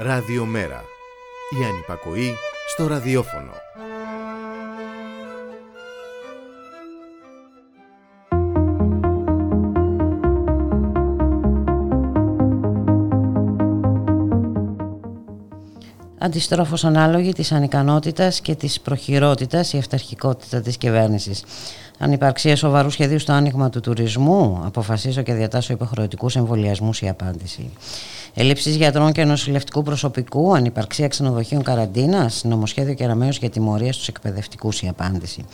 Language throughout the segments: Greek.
Ραδιομέρα. Η ανυπακοή στο ραδιόφωνο. Αντιστρόφως ανάλογη της ανικανότητας και της προχειρότητας η αυταρχικότητα της κυβέρνησης. Ανυπαρξία σοβαρού σχεδίου στο άνοιγμα του τουρισμού, αποφασίζω και διατάσσω υποχρεωτικούς εμβολιασμούς η απάντηση. Ελλείψεις γιατρών και νοσηλευτικού προσωπικού, ανυπαρξία ξενοδοχείων καραντίνας, νομοσχέδιο κεραμαίο για τιμωρία στους εκπαιδευτικούς η απάντηση.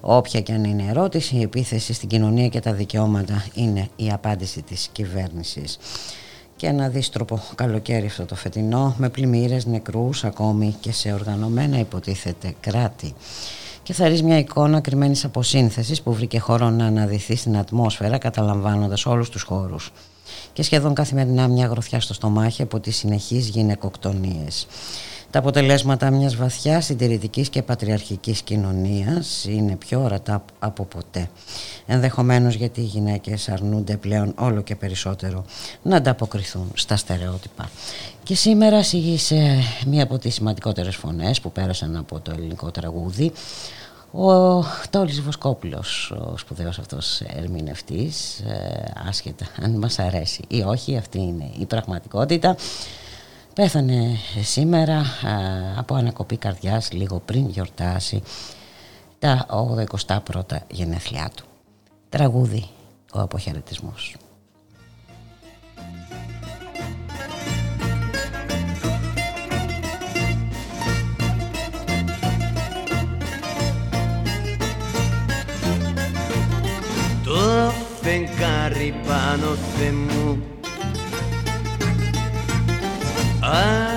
Όποια και αν είναι η ερώτηση, η επίθεση στην κοινωνία και τα δικαιώματα είναι η απάντηση της κυβέρνησης. Και ένα δίστροπο καλοκαίρι αυτό το φετινό, με πλημμύρες, νεκρούς, ακόμη και σε οργανωμένα υποτίθεται κράτη και θα ρίξει μια εικόνα κρυμμένης αποσύνθεση που βρήκε χώρο να αναδυθεί στην ατμόσφαιρα καταλαμβάνοντας όλους τους χώρους. Και σχεδόν καθημερινά μια γροθιά στο στομάχι από τις συνεχείς γυναικοκτονίες. Τα αποτελέσματα μιας βαθιάς συντηρητικής και πατριαρχικής κοινωνίας είναι πιο ορατά από ποτέ. Ενδεχομένως γιατί οι γυναίκες αρνούνται πλέον όλο και περισσότερο να ανταποκριθούν στα στερεότυπα. Και σήμερα σε μία από τις σημαντικότερες φωνές που πέρασαν από το ελληνικό τραγούδι ο Τόλης Βοσκόπουλος, ο σπουδαίος αυτός ερμηνευτής, ε, άσχετα αν μας αρέσει ή όχι, αυτή είναι η πραγματικότητα. Πέθανε σήμερα ε, από ανακοπή καρδιάς λίγο πριν γιορτάσει τα 81 γενέθλιά του. Τραγούδι ο αποχαιρετισμός. Φεγγάρι πάνω θεμού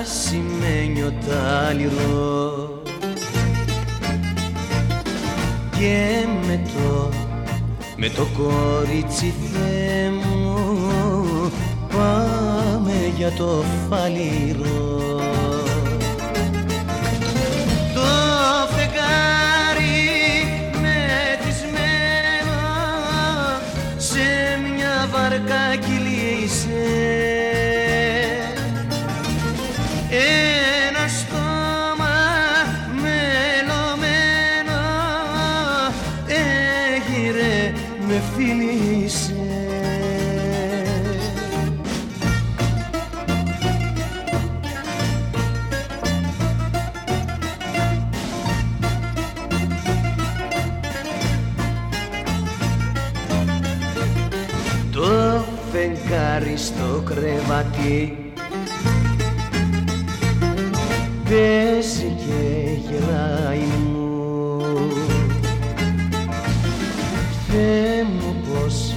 ασημένιο τάλιρο και με το, με το κορίτσι μου πάμε για το φαλιρό μια βαρκά κρεβάτι παίζει και γελάει μου. Θεέ μου πως,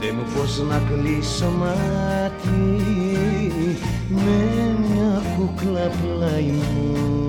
Θεέ μου πως να κλείσω μάτι. Με μια κούκλα πλάι μου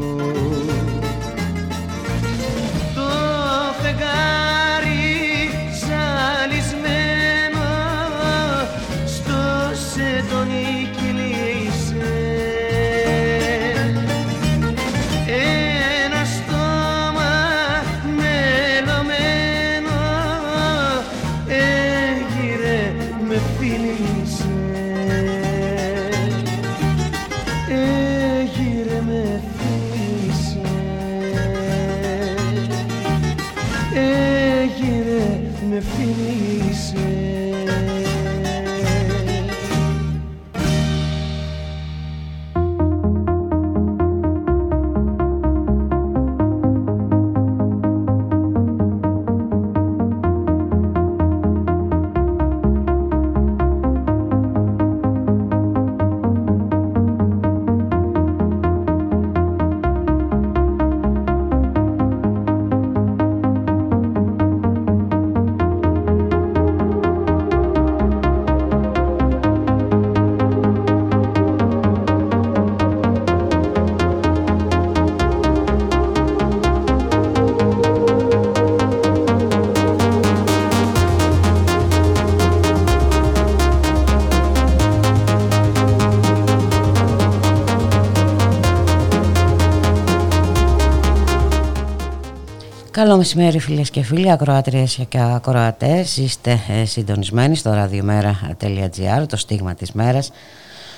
Καλό μεσημέρι φίλες και φίλοι, ακροάτριες και ακροατές. Είστε ε, συντονισμένοι στο radiomera.gr, το στίγμα της μέρας,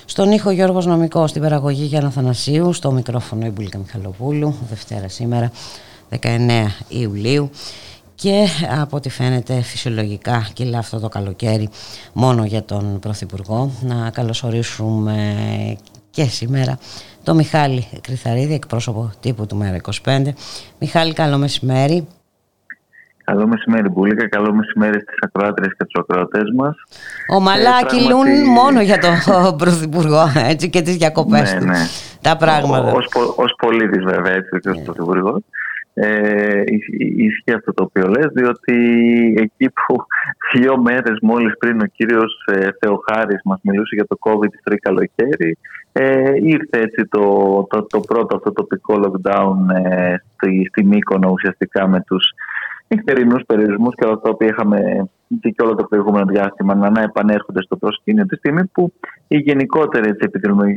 Στον ήχο Γιώργος Νομικό, στην παραγωγή Γιάννα Θανασίου, στο μικρόφωνο η Μπουλίκα Μιχαλοπούλου, Δευτέρα σήμερα, 19 Ιουλίου και από ό,τι φαίνεται φυσιολογικά κυλά αυτό το καλοκαίρι μόνο για τον Πρωθυπουργό. Να καλωσορίσουμε και σήμερα το Μιχάλη Κρυθαρίδη, εκπρόσωπο τύπου του Μέρα 25. Μιχάλη, καλό μεσημέρι. Καλό μεσημέρι, Μπούλικα. Καλό μεσημέρι στις ακροάτριες και τους ακροατές μας. Ομαλά ε, κυλούν μόνο για τον Πρωθυπουργό έτσι, και τις διακοπές ναι, τους. Ναι. Τα πράγματα. Ω πολίτης, βέβαια, έτσι, και ως ναι. Πρωθυπουργός. Ε, ισχύει αυτό το οποίο λες διότι εκεί που δύο μέρες μόλις πριν ο κύριος ε, Θεοχάρης μας μιλούσε για το COVID το καλοκαίρι ε, ήρθε έτσι το, το, το, πρώτο αυτό τοπικό lockdown ε, στη, στη Μύκονο ουσιαστικά με τους νυχτερινούς περιορισμούς και όλα τα οποία είχαμε και όλο το προηγούμενο διάστημα να, επανέρχονται στο προσκήνιο τη στιγμή που η γενικότερη έτσι,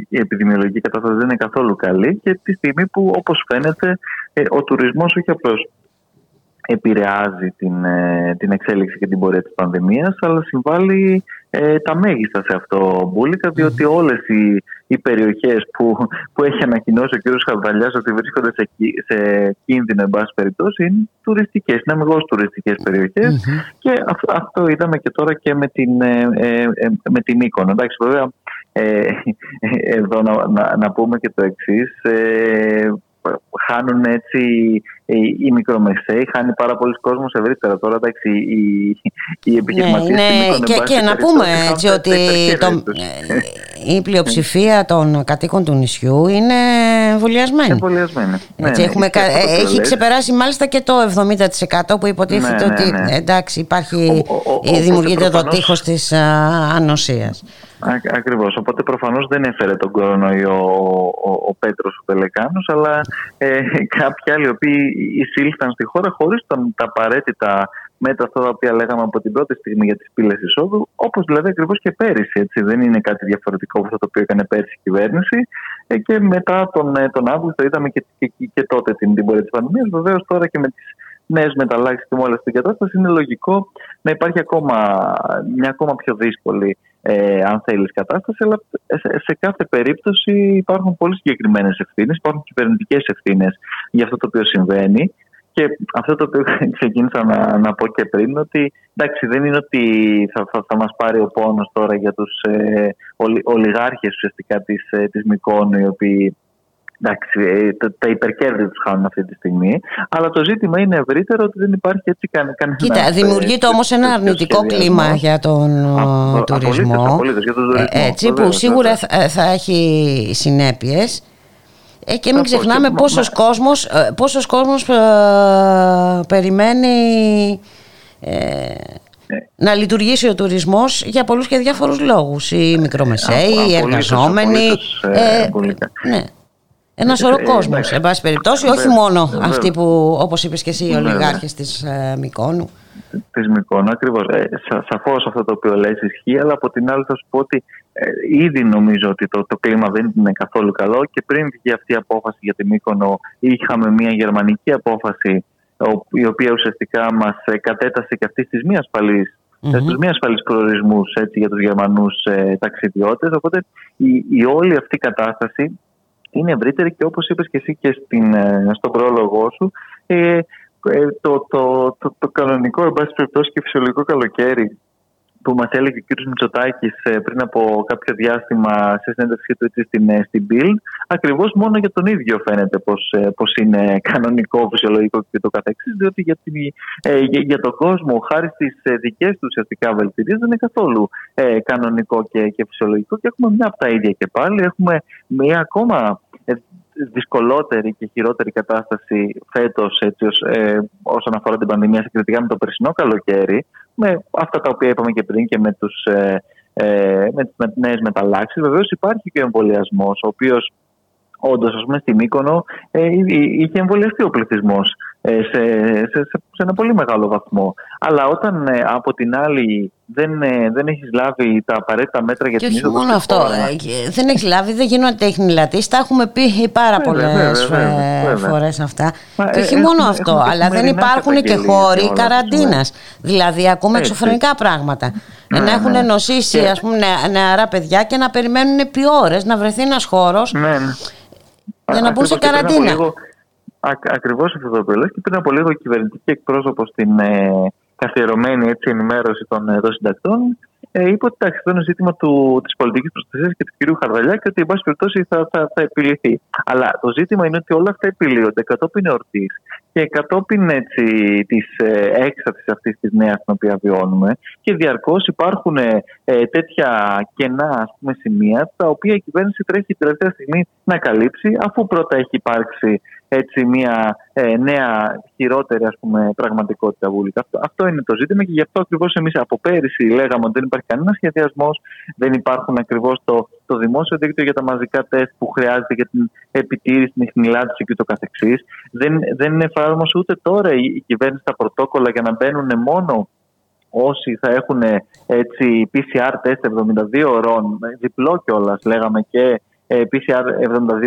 η επιδημιολογική κατάσταση δεν είναι καθόλου καλή και τη στιγμή που όπως φαίνεται ε, ο τουρισμός όχι απλώς επηρεάζει την, ε, την εξέλιξη και την πορεία της πανδημίας αλλά συμβάλλει ε, τα μέγιστα σε αυτό Μπούλικα διότι όλες οι, οι περιοχές που, που έχει ανακοινώσει ο κ. Χαβδαλιάς ότι βρίσκονται σε, σε κίνδυνο εν πάση περιπτώσει είναι τουριστικές, είναι αμυγός τουριστικές και αυτό, αυτό είδαμε και τώρα και με την, ε, ε, ε με την Οίκονα. Εντάξει βέβαια ε, εδώ να, να, να, πούμε και το εξής χάνουν έτσι οι μικρομεσαίοι, χάνει πάρα πολλοί κόσμο ευρύτερα. Τώρα εντάξει, οι, οι επιχειρηματίε. Ναι, ναι. Και, και να πούμε έτσι ότι το, η πλειοψηφία των κατοίκων του νησιού είναι εμβολιασμένη. Εμβολιασμένη. Ναι, έτσι, ναι, έχουμε, έχει ξεπεράσει μάλιστα και το 70% που υποτίθεται ναι, ότι εντάξει υπάρχει, δημιουργείται το τείχος της ανοσίας. Ακριβώς. Οπότε προφανώς δεν έφερε τον κορονοϊό ο, ο, Πέτρος ο Πελεκάνο, αλλά ε, κάποιοι άλλοι οι οποίοι εισήλθαν στη χώρα χωρίς τα απαραίτητα μέτρα αυτά τα οποία λέγαμε από την πρώτη στιγμή για τις πύλες εισόδου, όπως δηλαδή ακριβώς και πέρυσι. Έτσι. Δεν είναι κάτι διαφορετικό από αυτό το οποίο έκανε πέρυσι η κυβέρνηση. Ε, και μετά τον, ε, τον Αύγουστο είδαμε και, και, και, τότε την, την πορεία της πανδημίας. Βεβαίως τώρα και με τις νέες μεταλλάξεις και με όλη αυτή την κατάσταση είναι λογικό να υπάρχει ακόμα, μια ακόμα πιο δύσκολη ε, αν θέλεις, κατάσταση, αλλά σε, κάθε περίπτωση υπάρχουν πολύ συγκεκριμένες ευθύνες, υπάρχουν κυβερνητικές ευθύνες για αυτό το οποίο συμβαίνει. Και αυτό το οποίο ξεκίνησα να, να πω και πριν, ότι εντάξει, δεν είναι ότι θα, θα, θα μας πάρει ο πόνος τώρα για τους ε, ολιγάρχες ουσιαστικά της, ε, της Μικόνου, οι οποίοι Εντάξει, ε, τα υπερκέρδη τους χάνουν αυτή τη στιγμή. Αλλά το ζήτημα είναι ευρύτερο ότι δεν υπάρχει έτσι κανένα. Κοίτα, δημιουργείται όμως ένα αρνητικό κλίμα για τον α, τουρισμό. Απολύτως, για τον τουρισμό. Έτσι, που σίγουρα θα, έχει συνέπειες. Ε, και μην ξεχνάμε πόσος κόσμος, πόσος κόσμος περιμένει ε, να λειτουργήσει ο τουρισμός για πολλούς και διάφορους λόγους. Οι μικρομεσαίοι, οι εργαζόμενοι. Ε, ναι. Ένας σωρό ε, κόσμος, εν πάση περιπτώσει, όχι μόνο αυτοί που, όπως είπες και εσύ, οι ολιγάρχες της ε, Μικόνου. Της Μικόνου, ακριβώς. Ε, Σαφώς αυτό το οποίο λέει ισχύει, αλλά από την άλλη θα σου πω ότι ε, ήδη νομίζω ότι το, το κλίμα δεν είναι καθόλου καλό και πριν βγει αυτή η απόφαση για τη Μύκονο, είχαμε μια γερμανική απόφαση η οποία ουσιαστικά μας ε, κατέτασε και αυτή τη μίας ασφαλή mm-hmm. στους μη ασφαλείς προορισμούς για τους Γερμανούς ε, ταξιδιώτες. Οπότε η, η όλη αυτή κατάσταση είναι ευρύτερη και όπως είπες και εσύ και στην, ε, στον πρόλογο σου, ε, ε, το, το, το, το, κανονικό, εν πάση περιπτώσει και φυσιολογικό καλοκαίρι που μας έλεγε ο κ. Μητσοτάκης ε, πριν από κάποιο διάστημα σε συνέντευξή του έτσι στην, ε, στην Bill, ακριβώς μόνο για τον ίδιο φαίνεται πως, πως είναι κανονικό, φυσιολογικό και το καθεξής, διότι για, την, για, για τον κόσμο, χάρη στις δικές του ουσιαστικά βελτιρίες, δεν είναι καθόλου κανονικό και, και φυσιολογικό και έχουμε μια από τα ίδια και πάλι, έχουμε μια ακόμα δυσκολότερη και χειρότερη κατάσταση φέτος ε, όσον αφορά την πανδημία συγκριτικά με το περσινό καλοκαίρι, με αυτά τα οποία είπαμε και πριν και με, τους, ε, ε, με τις νέες μεταλλάξεις. Βεβαίως υπάρχει και ο εμβολιασμός, ο οποίος Όντως, ας πούμε, στην Μύκονο ε, είχε εμβολιαστεί ο πληθυσμός ε, σε, σε, σε, ένα πολύ μεγάλο βαθμό. Αλλά όταν ε, από την άλλη δεν, ε, δεν έχεις λάβει τα απαραίτητα μέτρα για και την όχι μόνο αυτό. δεν έχεις λάβει, δεν γίνονται τεχνηλατή. Τα έχουμε πει πάρα πολλές φορές αυτά. Μα, και όχι μόνο αυτό, αλλά δεν υπάρχουν και χώροι καραντίνας. Δηλαδή, ακούμε εξωφρενικά πράγματα. Ναι, να έχουν ναι. νοσήσει και... ας πούμε, νεαρά παιδιά και να περιμένουν επί ώρες να βρεθεί ένας χώρος ναι, για να μπουν σε καραντίνα. Ακριβώς αυτό το οποίο και πριν από λίγο η κυβερνητική εκπρόσωπος στην ε, καθιερωμένη έτσι, ενημέρωση των, ε, των συντακτών ε, είπε ότι αυτό είναι ζήτημα της πολιτικής προστασίας και του κυρίου Χαρδαλιά και ότι, εν πάση περιπτώσει, θα, θα, θα επιληθεί. Αλλά το ζήτημα είναι ότι όλα αυτά επιλύονται κατόπιν εορτής και κατόπιν της ε, έκσταση αυτής της νέας την οποία βιώνουμε και διαρκώς υπάρχουν ε, ε, τέτοια κενά ας πούμε, σημεία τα οποία η κυβέρνηση τρέχει την τελευταία στιγμή να καλύψει αφού πρώτα έχει υπάρξει έτσι μια ε, νέα χειρότερη ας πούμε, πραγματικότητα βούλικα. Αυτό, αυτό είναι το ζήτημα και γι' αυτό ακριβώς εμείς από πέρυσι λέγαμε ότι δεν υπάρχει κανένας σχεδιασμός, δεν υπάρχουν ακριβώς το, το δημόσιο δίκτυο για τα μαζικά τεστ που χρειάζεται για την επιτήρηση, την εχνηλάτηση και το καθεξής. Δεν, δεν εφάρμοσε ούτε τώρα η, η κυβέρνηση τα πρωτόκολλα για να μπαίνουν μόνο όσοι θα έχουν έτσι, PCR τεστ 72 ώρων, διπλό κιόλας λέγαμε και ε, PCR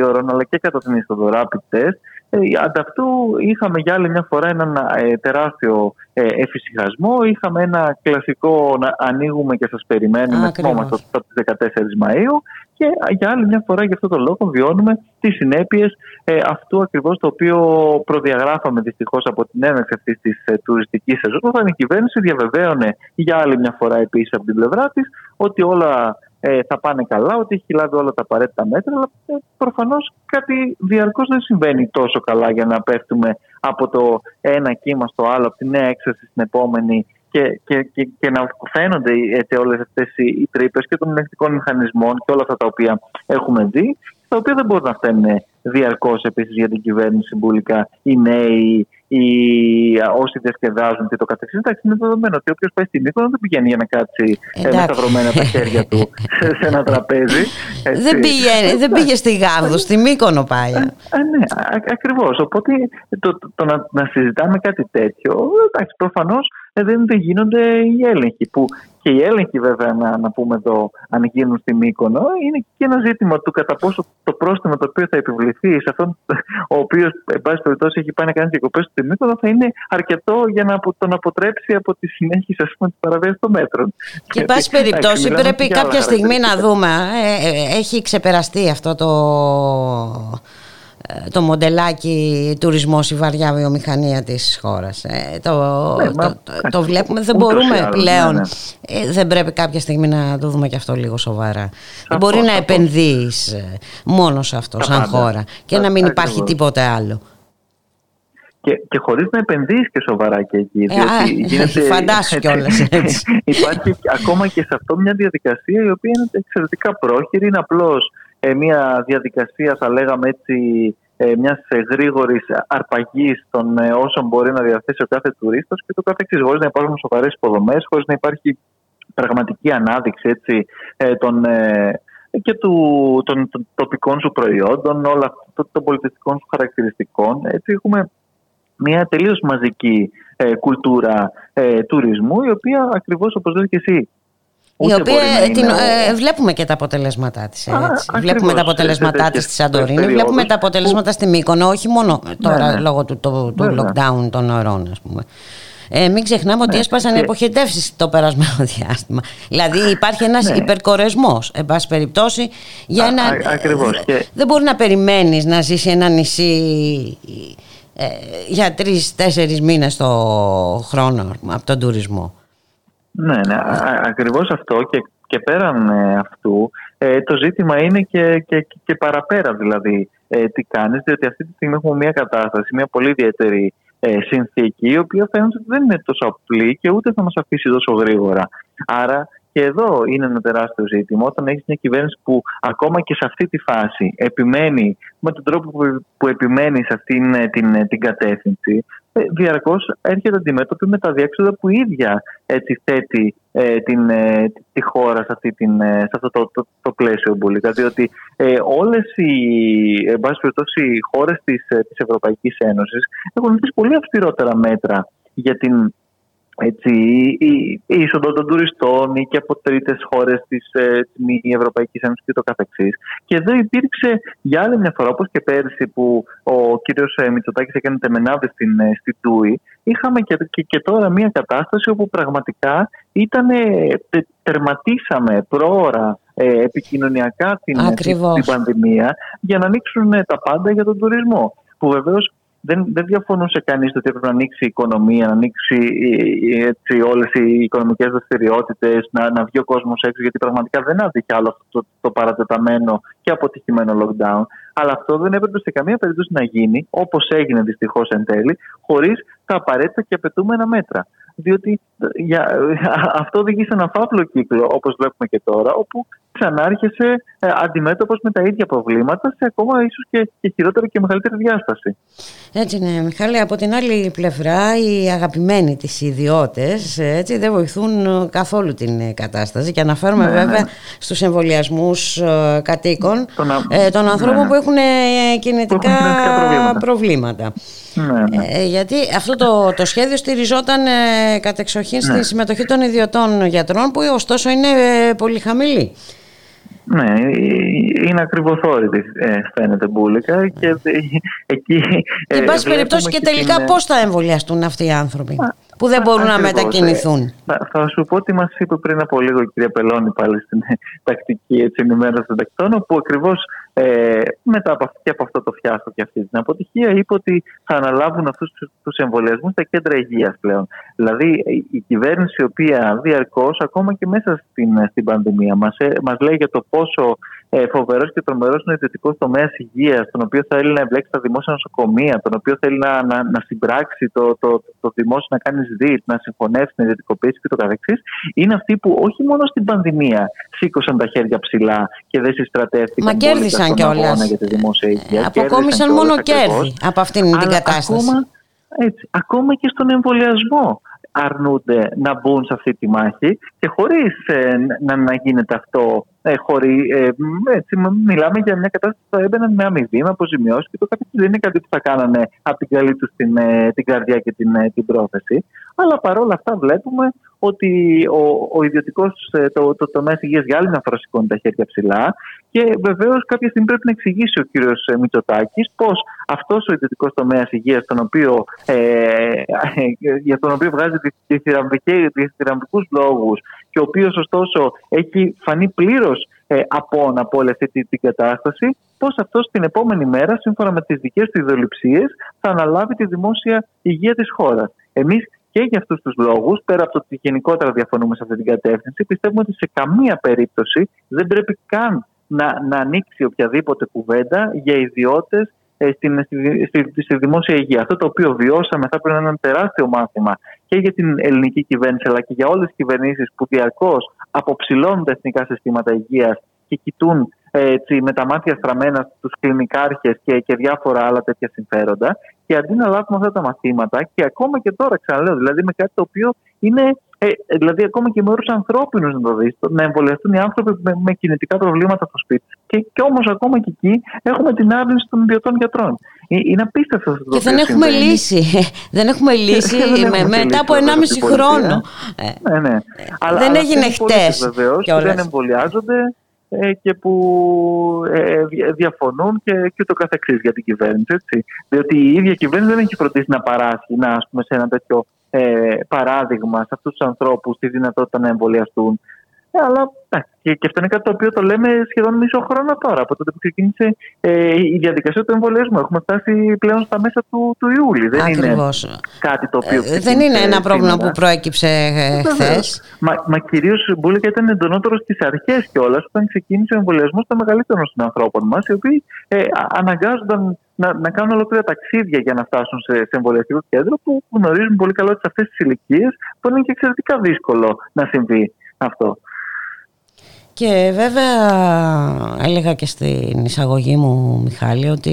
72 ώρων αλλά και κατά την ιστοδο rapid test ε, ανταυτού είχαμε για άλλη μια φορά έναν ε, τεράστιο ε, εφησυχασμό. Είχαμε ένα κλασικό να ανοίγουμε και σας περιμένουμε θυμόμαστε από τις 14 Μαΐου και για άλλη μια φορά για αυτό το λόγο βιώνουμε τις συνέπειες ε, αυτού ακριβώς το οποίο προδιαγράφαμε δυστυχώς από την έναρξη αυτής της ε, τουριστικής σεζόν όταν η κυβέρνηση διαβεβαίωνε για άλλη μια φορά επίσης από την πλευρά της ότι όλα ε, θα πάνε καλά, ότι έχει λάβει όλα τα απαραίτητα μέτρα, αλλά ε, προφανώς κάτι διαρκώς δεν συμβαίνει τόσο καλά για να πέφτουμε από το ένα κύμα στο άλλο, από τη νέα έξαρση στην επόμενη και, και, και, και να φαίνονται έτσι, όλες αυτές οι, οι τρύπες και των ελεγκτικών μηχανισμών και όλα αυτά τα οποία έχουμε δει, τα οποία δεν μπορούν να φταίνουν διαρκώς επίσης για την κυβέρνηση μπουλικά οι νέοι, οι, όσοι διασκεδάζουν και το καθεξής. Εντάξει, είναι δεδομένο ότι όποιος πάει στην Μύκονο δεν πηγαίνει για να κάτσει ε, με σταυρωμένα τα χέρια του σε ένα τραπέζι. Δεν, πήγε, δεν πήγε στη Γάβδο, στη Μύκονο πάει. Α, ναι, ακριβώς. Οπότε το, το, το, να, να συζητάμε κάτι τέτοιο, εντάξει, προφανώς ε, δεν, δεν γίνονται οι έλεγχοι. Που και οι έλεγχοι, βέβαια, να, να πούμε εδώ, αν γίνουν στη Μύκονο, είναι και ένα ζήτημα του κατά πόσο το πρόστιμο το οποίο θα επιβληθεί σε αυτόν ο οποίος, εν πάση περιπτώσει, έχει πάει να κάνει διακοπές στη Μύκονο, θα είναι αρκετό για να τον αποτρέψει από τη συνέχιση της παραβίασης των μέτρων. Και, εν πάση περιπτώσει, πρέπει κάποια στιγμή να δούμε. Ε, ε, έχει ξεπεραστεί αυτό το το μοντελάκι τουρισμός η βαριά βιομηχανία της χώρας. Ε, το, ναι, το, το, βλέπουμε, δεν μπορούμε πλέον, ναι, ναι. Ε, δεν πρέπει κάποια στιγμή να το δούμε και αυτό λίγο σοβαρά. δεν μπορεί να επενδύεις ε, μόνος σε αυτός σαν χώρα και να μην υπάρχει τίποτε άλλο. Και, και χωρίς να επενδύεις και σοβαρά και εκεί. Ε, γίνεται, φαντάσου κιόλας υπάρχει ακόμα και σε αυτό μια διαδικασία η οποία είναι εξαιρετικά πρόχειρη, είναι απλώς ε, μια διαδικασία, θα λέγαμε έτσι, ε, μιας γρήγορης αρπαγής των ε, όσων μπορεί να διαθέσει ο κάθε τουρίστας και το καθεξής. Χωρίς να υπάρχουν σοβαρές υποδομές, χωρίς να υπάρχει πραγματική ανάδειξη έτσι, ε, των, ε, και του, των, των, τοπικών σου προϊόντων, όλα των πολιτιστικών σου χαρακτηριστικών. Έτσι, έχουμε μια τελείως μαζική κουλτούρα τουρισμού, η οποία ακριβώς όπως λέει και εσύ η οποία την, ε, βλέπουμε και τα αποτελέσματά της. βλέπουμε τα αποτελέσματά της στη Σαντορίνη, βλέπουμε τα αποτελέσματα στη Μύκονο, όχι μόνο τώρα ναι, ναι. λόγω του, του, του lockdown των ωρών, ας πούμε. Ε, μην ξεχνάμε ότι ναι, έσπασαν και... το περασμένο διάστημα. Δηλαδή υπάρχει ένας ναι. υπερκορεσμός, εν πάση περιπτώσει, για ένα... Δεν μπορεί να περιμένεις να ζήσει ένα νησί ε, για τρει-τέσσερι μήνες το χρόνο από τον τουρισμό. Ναι, ναι ακριβώς αυτό και, και πέραν ε, αυτού ε, το ζήτημα είναι και, και, και παραπέρα δηλαδή ε, τι κάνεις διότι αυτή τη στιγμή έχουμε μια κατάσταση, μια πολύ ιδιαίτερη συνθήκη η οποία φαίνεται ότι δεν είναι τόσο απλή και ούτε θα μας αφήσει τόσο γρήγορα. Άρα Και εδώ είναι ένα τεράστιο ζήτημα. Όταν έχεις μια κυβέρνηση που ακόμα και σε αυτή τη φάση επιμένει με τον τρόπο που επιμένει σε αυτή την, την κατεύθυνση, ε, διαρκώς έρχεται αντιμέτωπη με τα διέξοδα που η ίδια έτσι θέτει ε, την, ε, τη χώρα σε, αυτή την, ε, σε αυτό το, το, το πλαίσιο μπουλίκα. Διότι ε, όλες οι, οι χώρες της της Ευρωπαϊκής Ένωσης έχουν θέσει πολύ αυστηρότερα μέτρα για την έτσι, η, η είσοδο των τουριστών ή και από τρίτες χώρες της ε, μη Ευρωπαϊκής Ένωσης και το καθεξής. Και εδώ υπήρξε για άλλη μια φορά, όπως και πέρσι που ο κύριος ε, Μητσοτάκης έκανε τεμενάδες στην, ε, στην Τούι, είχαμε και, και, και, τώρα μια κατάσταση όπου πραγματικά ήταν, τερματίσαμε πρόωρα ε, επικοινωνιακά την, την, την πανδημία για να ανοίξουν τα πάντα για τον τουρισμό. Που βεβαίως δεν, δεν διαφωνούσε κανείς ότι έπρεπε να ανοίξει η οικονομία, να ανοίξει έτσι, όλες οι οικονομικές δραστηριότητες, να, να βγει ο κόσμος έξω, γιατί πραγματικά δεν άντυχε άλλο αυτό το, το παρατεταμένο και αποτυχημένο lockdown. Αλλά αυτό δεν έπρεπε σε καμία περίπτωση να γίνει, όπως έγινε δυστυχώς εν τέλει, χωρίς τα απαραίτητα και απαιτούμενα μέτρα. Διότι για, αυτό οδηγεί σε ένα φαύλο κύκλο, όπως βλέπουμε και τώρα, όπου ξανάρχεσαι ε, αντιμέτωπος με τα ίδια προβλήματα σε ακόμα ίσως και, και χειρότερη και μεγαλύτερη διάσταση. Έτσι ναι, Μιχάλη, από την άλλη πλευρά οι αγαπημένοι της ιδιώτες έτσι, δεν βοηθούν ε, καθόλου την ε, κατάσταση και αναφέρουμε ναι, βέβαια ναι. στους εμβολιασμούς κατοίκων των, ε, των ανθρώπων ναι, που έχουν κινητικά, προβλήματα. προβλήματα. Ε, γιατί αυτό το, το σχέδιο στηριζόταν ε, κατεξοχήν στη συμμετοχή των ιδιωτών γιατρών που ωστόσο είναι πολύ χαμηλή. Ναι, είναι ακριβοθόρητη ε, φαίνεται μπουλικα και εκεί... Εν πάση περιπτώσει και τελικά την... πώς θα εμβολιαστούν αυτοί οι άνθρωποι που δεν μπορούν να μετακινηθούν; Θα, θα σου πω τι μας είπε πριν από λίγο η κυρία Πελώνη πάλι στην τακτική έτσι, ενημέρωση των τακτών, όπου ακριβώς ε, μετά από, και από αυτό το φιάσκο και αυτή την αποτυχία είπε ότι θα αναλάβουν αυτούς του εμβολιασμούς στα κέντρα υγείας πλέον. Δηλαδή η κυβέρνηση η οποία διαρκώς, ακόμα και μέσα στην, στην πανδημία, μας ε, μας λέει για το πόσο ε, φοβερός και τρομερός είναι ο ιδιωτικός τομέας υγείας, τον οποίο θέλει να εμπλέξει τα δημόσια νοσοκομεία, τον οποίο θέλει να, να, να συμπράξει το, το, το, το δημόσιο να κάνει ΣΔΙΤ, να συμφωνεύσει την ιδιωτικοποίηση και το καθεξής, είναι αυτοί που όχι μόνο στην πανδημία σήκωσαν τα χέρια ψηλά και δεν συστρατεύτηκαν. Μα κέρδισαν κιόλας. Για τη δημόσια υγεία. Αποκόμισαν μόνο κέρδη από αυτήν την κατάσταση. Ακόμα, έτσι, ακόμα και στον εμβολιασμό αρνούνται να μπουν σε αυτή τη μάχη και χωρίς ε, να, να γίνεται αυτό ε, χωρί, ε, έτσι, μιλάμε για μια κατάσταση που θα έμπαιναν με αμοιβή, με αποζημιώσεις και το κάτι δεν είναι κάτι που θα κάνανε από την καλή τους την, ε, την καρδιά και την, ε, την πρόθεση. Αλλά παρόλα αυτά βλέπουμε ότι ο, ο ιδιωτικός ε, το, το τομέας υγείας για άλλη μια φορά σηκώνει τα χέρια ψηλά. Και βεβαίως κάποια στιγμή πρέπει να εξηγήσει ο κύριος Μητσοτάκης πώς αυτός ο ιδιωτικός τομέας υγείας, ε, για τον οποίο βγάζει διθυραμβικούς λόγους και ο οποίος ωστόσο έχει φανεί πλήρως ε, απόν από όλη αυτή την, κατάσταση, πώς αυτός την επόμενη μέρα, σύμφωνα με τις δικές του ιδεολειψίες, θα αναλάβει τη δημόσια υγεία της χώρας. Εμείς και για αυτούς τους λόγους, πέρα από το ότι γενικότερα διαφωνούμε σε αυτή την κατεύθυνση, πιστεύουμε ότι σε καμία περίπτωση δεν πρέπει καν να, να ανοίξει οποιαδήποτε κουβέντα για ιδιώτες ε, στην, στη, στη, στη, δημόσια υγεία. Αυτό το οποίο βιώσαμε θα πρέπει να είναι ένα τεράστιο μάθημα και για την ελληνική κυβέρνηση αλλά και για όλες τις κυβερνήσεις που διαρκώς αποψηλώνουν τα εθνικά συστήματα υγείας και κοιτούν έτσι, με τα μάτια στραμμένα στους κλινικάρχες και, και διάφορα άλλα τέτοια συμφέροντα. Και αντί να λάβουμε αυτά τα μαθήματα, και ακόμα και τώρα ξαναλέω, δηλαδή με κάτι το οποίο είναι ε, δηλαδή, ακόμα και με όρους ανθρώπινους να το δεις, να εμβολιαστούν οι άνθρωποι με, με κινητικά προβλήματα στο σπίτι. Και, και όμως, ακόμα και εκεί, έχουμε την άρνηση των ιδιωτών γιατρών. Ε, είναι απίστευτο αυτό Και δεν έχουμε λύση. δεν έχουμε λύση μετά από 1,5 χρόνο. Ε, ναι, ναι. Αλλά, δεν έγινε χτες. Βεβαίως, δεν εμβολιάζονται ε, και που ε, διαφωνούν και, και το καθεξής για την κυβέρνηση. Έτσι. Διότι η ίδια κυβέρνηση δεν έχει φροντίσει να παράσχει να, ας πούμε, σε ένα τέτοιο ε, παράδειγμα σε αυτούς τους ανθρώπους τη δυνατότητα να εμβολιαστούν. Ε, αλλά ναι, και, και αυτό είναι κάτι το οποίο το λέμε σχεδόν μισό χρόνο τώρα, από τότε που ξεκίνησε ε, η διαδικασία του εμβολιασμού. Έχουμε φτάσει πλέον στα μέσα του, του Ιούλη. Δεν Ακριβώς. είναι κάτι το οποίο. Ε, δεν είναι ένα πρόβλημα που προέκυψε ε, χθες. Μα, μα κυρίως Μπούλικα ήταν εντονότερος στις αρχές κιόλας, όταν ξεκίνησε ο εμβολιασμός των μεγαλύτερων συνανθρώπων μας, οι οποίοι ε, αναγκάζονταν να, να κάνουν ολόκληρα ταξίδια για να φτάσουν σε, σε εμβολιαστικό κέντρο που γνωρίζουν πολύ καλά ότι σε αυτές τις ηλικίες μπορεί να είναι και εξαιρετικά δύσκολο να συμβεί αυτό. Και βέβαια έλεγα και στην εισαγωγή μου Μιχάλη ότι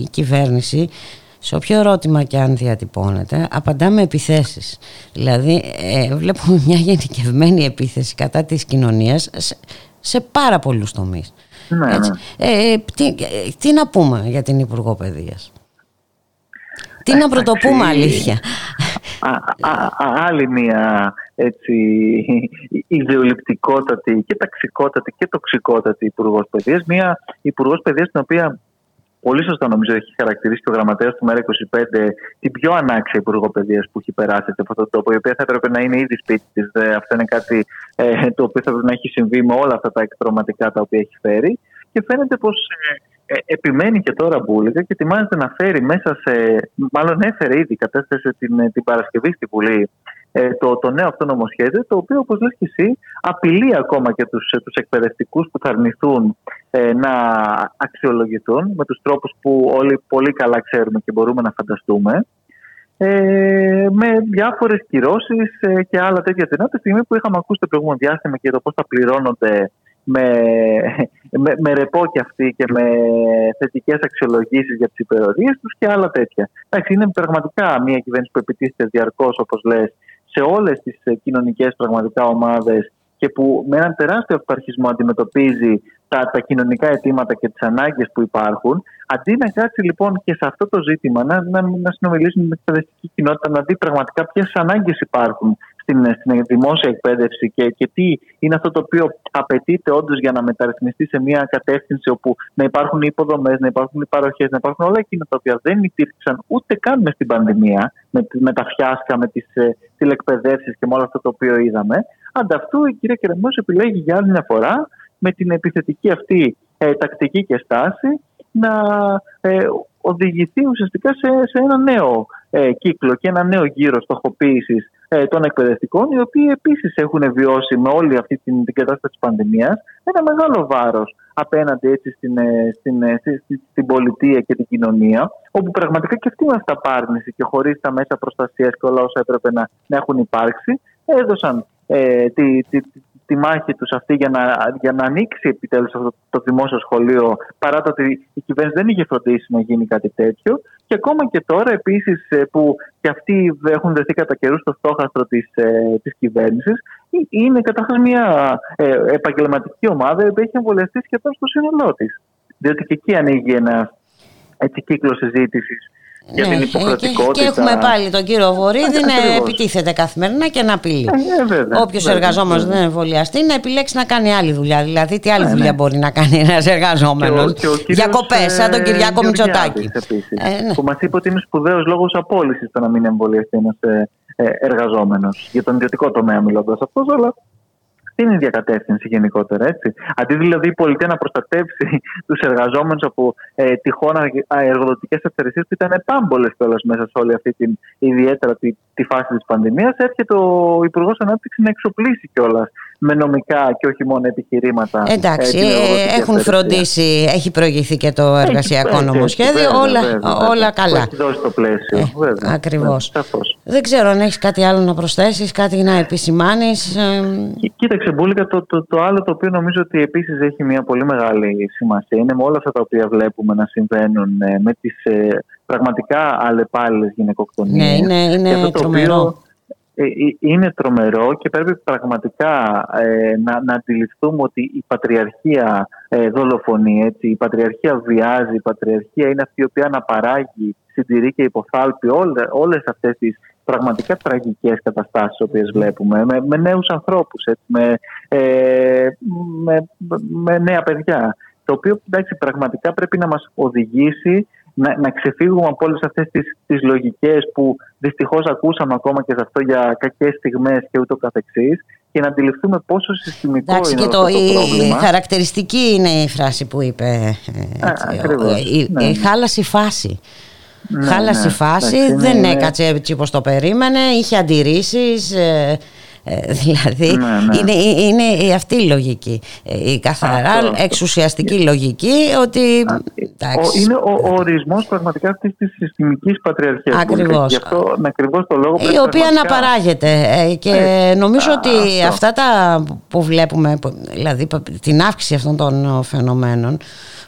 η κυβέρνηση σε όποιο ερώτημα και αν διατυπώνεται απαντά με επιθέσεις. Δηλαδή ε, βλέπουμε μια γενικευμένη επίθεση κατά της κοινωνίας σε, σε πάρα πολλούς τομείς. Ναι, ναι. Ε, τι, ε, τι να πούμε για την Υπουργό Παιδείας; Τι να πρωτοπούμε αλήθεια; Άλλη μια έτσι, ιδεολειπτικότατη και ταξικότατη και τοξικότατη υπουργός παιδείας. Μια υπουργός παιδείας την οποία πολύ σωστά νομίζω έχει χαρακτηρίσει και ο γραμματέας του ΜΕΡΑ25 την πιο ανάξια υπουργό παιδείας που έχει περάσει σε αυτόν τον τόπο, η οποία θα έπρεπε να είναι ήδη σπίτι της. Αυτό είναι κάτι ε, το οποίο θα έπρεπε να έχει συμβεί με όλα αυτά τα εκτροματικά τα οποία έχει φέρει. Και φαίνεται πως ε, ε, επιμένει και τώρα Μπούλικα και ετοιμάζεται να φέρει μέσα σε. Μάλλον έφερε ήδη, κατέθεσε την, ε, την Παρασκευή στη Βουλή ε, το, το νέο αυτό νομοσχέδιο, το οποίο, όπως λες και εσύ, απειλεί ακόμα και τους τους εκπαιδευτικούς που θα αρνηθούν να αξιολογηθούν με τους τρόπους που όλοι πολύ καλά ξέρουμε και μπορούμε να φανταστούμε. Ε, με διάφορες κυρώσεις και άλλα τέτοια τενά. Τη στιγμή που είχαμε ακούσει το προηγούμενο διάστημα και το πώς θα πληρώνονται με, με, με ρεπό και αυτοί και με θετικές αξιολογήσεις για τις υπερορίες τους και άλλα τέτοια. Εντάξει, είναι πραγματικά μια κυβέρνηση που επιτίθεται διαρκώς, όπως λες, σε όλες τις ε, κοινωνικές πραγματικά ομάδες και που με έναν τεράστιο αυταρχισμό αντιμετωπίζει τα, τα κοινωνικά αιτήματα και τις ανάγκες που υπάρχουν, αντί να κάτσει λοιπόν και σε αυτό το ζήτημα, να, να, να συνομιλήσουμε με την εκπαιδευτική κοινότητα, να δει πραγματικά ποιες ανάγκες υπάρχουν στην, στην δημόσια εκπαίδευση και, και τι είναι αυτό το οποίο απαιτείται όντως για να μεταρρυθμιστεί σε μια κατεύθυνση όπου να υπάρχουν οι υποδομές, να υπάρχουν οι παροχές, να υπάρχουν όλα εκείνα τα οποία δεν υπήρξαν ούτε καν μες στην πανδημία, με, με τα φιάσκα, με τις ε, τηλεκπαιδεύσεις και με όλο αυτό το οποίο είδαμε. Ανταυτού η κυρία Κεραιμό επιλέγει για άλλη μια φορά με την επιθετική αυτή ε, τακτική και στάση να ε, οδηγηθεί ουσιαστικά σε, σε ένα νέο ε, κύκλο και ένα νέο γύρο στοχοποίησης ε, των εκπαιδευτικών, οι οποίοι επίσης έχουν βιώσει με όλη αυτή την, την κατάσταση της πανδημίας ένα μεγάλο βάρος απέναντι έτσι, στην, ε, στην, ε, στην, στην, πολιτεία και την κοινωνία, όπου πραγματικά και αυτοί με αυταπάρνηση και χωρίς τα μέσα προστασίας και όλα όσα έπρεπε να, να έχουν υπάρξει, έδωσαν ε, τη, τη, τη μάχη τους αυτή για να, για να ανοίξει επιτέλους αυτό το δημόσιο σχολείο παρά το ότι η κυβέρνηση δεν είχε φροντίσει να γίνει κάτι τέτοιο και ακόμα και τώρα επίσης ε, που και αυτοί έχουν δεθεί κατά καιρούς στο στόχαστρο της, ε, της κυβέρνησης είναι καταρχάς μια ε, επαγγελματική ομάδα που έχει εμβολιαστεί σχεδόν στο σύνολό της. Διότι και εκεί ανοίγει ένας έτσι, κύκλος συζήτησης για την ναι, υποχρεωτικότητα. Και, έχουμε πάλι τον κύριο Βορύδη να επιτίθεται καθημερινά και να απειλεί. Ε, ε Όποιος εργαζόμενος δεν εμβολιαστεί να επιλέξει να κάνει άλλη δουλειά. Δηλαδή, τι άλλη ε, δουλειά ναι. μπορεί να κάνει ένας εργαζόμενος; Διακοπές, σαν τον Κυριάκο ε, Μητσοτάκη. Ε, ναι. Που μας είπε ότι είναι σπουδαίος λόγος απόλυσης το να μην εμβολιαστεί ένας ε, εργαζόμενος. Για τον ιδιωτικό τομέα μιλώντας αυτός, αλλά αυτή είναι η διακατεύθυνση γενικότερα. Έτσι. Αντί δηλαδή η πολιτεία να προστατεύσει τους εργαζόμενους από ε, τυχόν εργοδοτικές αυθαιρεσίες που ήταν πάμπολες κιόλας μέσα σε όλη αυτή την ιδιαίτερα τη, τη φάση της πανδημίας, έρχεται ο Υπουργός Ανάπτυξης να εξοπλίσει κιόλας με νομικά και όχι μόνο επιχειρήματα. Εντάξει, ε, έχουν φροντίσει, έχει προηγηθεί και το εργασιακό έχει, νομοσχέδιο, όλα, βέβαια, όλα καλά. Έχει δώσει το πλαίσιο. Ε, Ακριβώς. Δεν ξέρω αν έχεις κάτι άλλο να προσθέσεις, κάτι να επισημάνεις. Κοίταξε, Μπούλικα, το, το, το, άλλο το οποίο νομίζω ότι επίσης έχει μια πολύ μεγάλη σημασία είναι με όλα αυτά τα οποία βλέπουμε να συμβαίνουν ε, με τις ε, πραγματικά αλλεπάλληλες γυναικοκτονίες. Ναι, είναι, είναι τρομερό. Ε, είναι τρομερό και πρέπει πραγματικά να, να αντιληφθούμε ότι η πατριαρχία ε, δολοφονεί, έτσι, η πατριαρχία βιάζει, η πατριαρχία είναι αυτή η οποία αναπαράγει, συντηρεί και υποθάλπει όλε, όλες αυτές τις πραγματικά τραγικές καταστάσεις που βλέπουμε με, με νέους ανθρώπους, με, ε, με, με νέα παιδιά. Το οποίο εντάξει, πραγματικά πρέπει να μας οδηγήσει να, να ξεφύγουμε από όλες αυτές τις τις λογικές που δυστυχώς ακούσαμε ακόμα και σε αυτό για κακές στιγμές και ούτω καθεξής και να αντιληφθούμε πόσο συστημικό Εντάξει, είναι και το, αυτό το πρόβλημα. Η χαρακτηριστική είναι η φράση που είπε. Ε, έτσι, η, ναι. η χάλαση φάση. Ναι, Χάλασε η ναι. φάση, δεν έκατσε έτσι όπως το περίμενε, είχε αντιρρήσεις, ε, Ε, δηλαδή Ναι, ναι. Είναι, είναι αυτή η λογική. Ε, η καθαρά Αυτό. εξουσιαστική λογική ότι. εντάξει, Ο, είναι ο, ο ορισμός πραγματικά αυτής της συστημικής πατριαρχίας. Ακριβώς. Γι' αυτό ακριβώς το λόγο η πρέπει οποία πραγματικά- αναπαράγεται ε, και Έτσι. νομίζω Α, ότι αυτό. αυτά τα που βλέπουμε που- δηλαδή την αύξηση αυτών των φαινομένων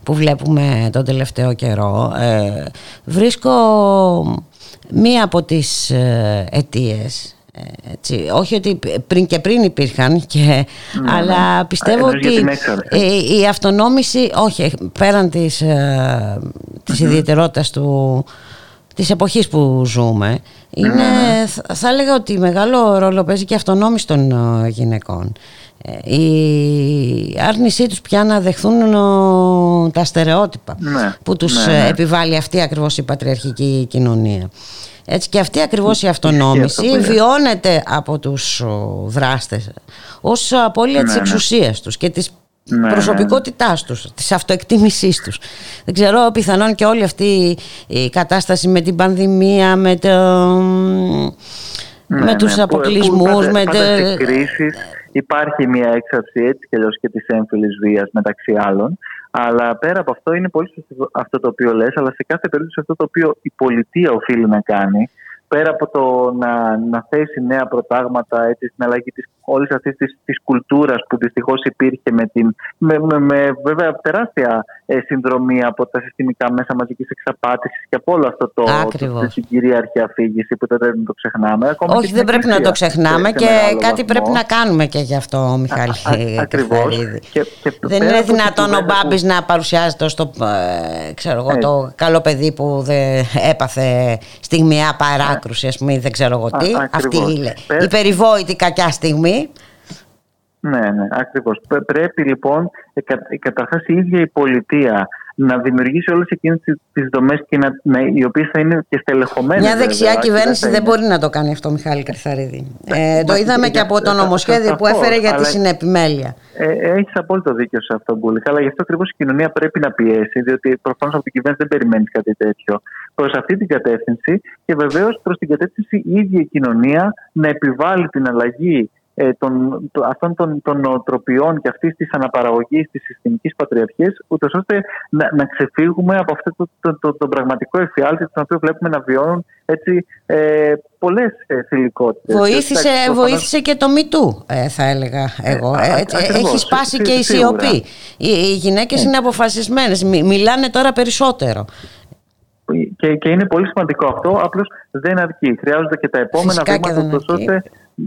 που βλέπουμε τον τελευταίο καιρό ε, βρίσκω μία από τις ε, αιτίες ε, έτσι, όχι ότι πριν και πριν υπήρχαν και, Ναι, αλλά ναι. πιστεύω Εννοείς για ότι την έξαρση. ε, η αυτονόμηση όχι πέραν της, ε, της ιδιαιτερότητας του της εποχής που ζούμε είναι, Ναι, θα, θα έλεγα ότι μεγάλο ρόλο παίζει και η αυτονόμηση των ε, γυναικών Ε, η άρνησή τους πια να δεχθούν ε, τα στερεότυπα Ναι, που τους ναι, ε, ναι. επιβάλλει αυτή ακριβώς η πατριαρχική κοινωνία έτσι και αυτή ακριβώς η αυτό αυτονόμηση που λες. βιώνεται από τους ο, δράστες ως απώλεια της Ναι, ναι. εξουσίας τους και της Ναι, ναι. προσωπικότητάς τους, της αυτοεκτίμησής τους. Δεν ξέρω, πιθανόν και όλη αυτή η κατάσταση με την πανδημία, με, το, Ναι, με ναι, τους που- αποκλεισμούς, που πάντα- με πάντα τε- σε κρίσεις υπάρχει μια έξαρση έτσι και αλλιώς και της έμφυλης βίας μεταξύ άλλων. Αλλά πέρα από αυτό είναι πολύ σωστό αυτό το οποίο λες, αλλά σε κάθε περίπτωση αυτό το οποίο η πολιτεία οφείλει να κάνει, πέρα από το να, να θέσει νέα προτάγματα, έτσι, στην αλλαγή της, όλης αυτής της, της κουλτούρας που δυστυχώς υπήρχε με, την, με, με, με βέβαια τεράστια ε, συνδρομή από τα συστημικά μέσα μαζικής εξαπάτησης και από όλο αυτό το, Ακριβώς. το, την κυρίαρχη αφήγηση που δεν πρέπει να το ξεχνάμε. Ακόμα και Όχι, στην δεν πρέπει να το Εκκλησία, ξεχνάμε σε- σε και μεγάλο κάτι βαθμό. πρέπει να κάνουμε και γι' αυτό, Μιχάλη Α- ακριβώς. Κρυθαρίδη. Και- και Δεν πέρα είναι από την δυνατόν ο κουβέντα που- Μπάμπης να παρουσιάζεται ως το, ε, ξέρω εγώ, Έτσι. το καλό παιδί που δεν έπαθε στιγμιαία παράκρουση, ας πούμε, ή δεν ξέρω εγώ τι. Α, Αυτή ακριβώς. είναι Πε- η περιβόητη κακιά στιγμή. Ναι, ναι, ακριβώς. Πρέπει λοιπόν ε, κα- ε, καταρχάς η ίδια η πολιτεία να δημιουργήσει όλες εκείνες τις δομές οι οποίες θα είναι και στελεχωμένες. Μια δεξιά κυβέρνηση δεν μπορεί να το κάνει αυτό, Μιχάλη Κρυθαρίδη. Ε, το μα- είδαμε για- και από το ε, νομοσχέδιο που σαφώς, έφερε για τη αλλά- συνεπιμέλεια. Ε, Έχεις απόλυτο δίκιο σε αυτό, Μπούλικα. Αλλά γι' αυτό ακριβώς η κοινωνία πρέπει να πιέσει, διότι προφανώς από την κυβέρνηση δεν περιμένεις κάτι τέτοιο. Προς αυτή την κατεύθυνση και βεβαίως προς την κατεύθυνση η ίδια η κοινωνία να επιβάλλει την αλλαγή ε, των, το- αυτών των, των νοοτροπιών και αυτή της αναπαραγωγής της συστημικής πατριαρχίας, ούτως ώστε να, να ξεφύγουμε από αυτό το, το, το, το πραγματικό εφιάλτη, τον οποίο βλέπουμε να βιώνουν έτσι, ε, πολλές ε, θηλυκότητες. Βοήθησε, βοήθησε και το μητού, ε, θα έλεγα εγώ. α- Ε, έτσι, ακριβώς. έχει σπάσει Σι- και η σίγουρα. σιωπή. Οι, οι γυναίκες είναι αποφασισμένες, μι- μιλάνε τώρα περισσότερο. Και, και είναι πολύ σημαντικό αυτό, απλώς δεν αρκεί. Χρειάζονται και τα επόμενα Φυσικά και βήματα, δεν ούτως αρκεί. ώστε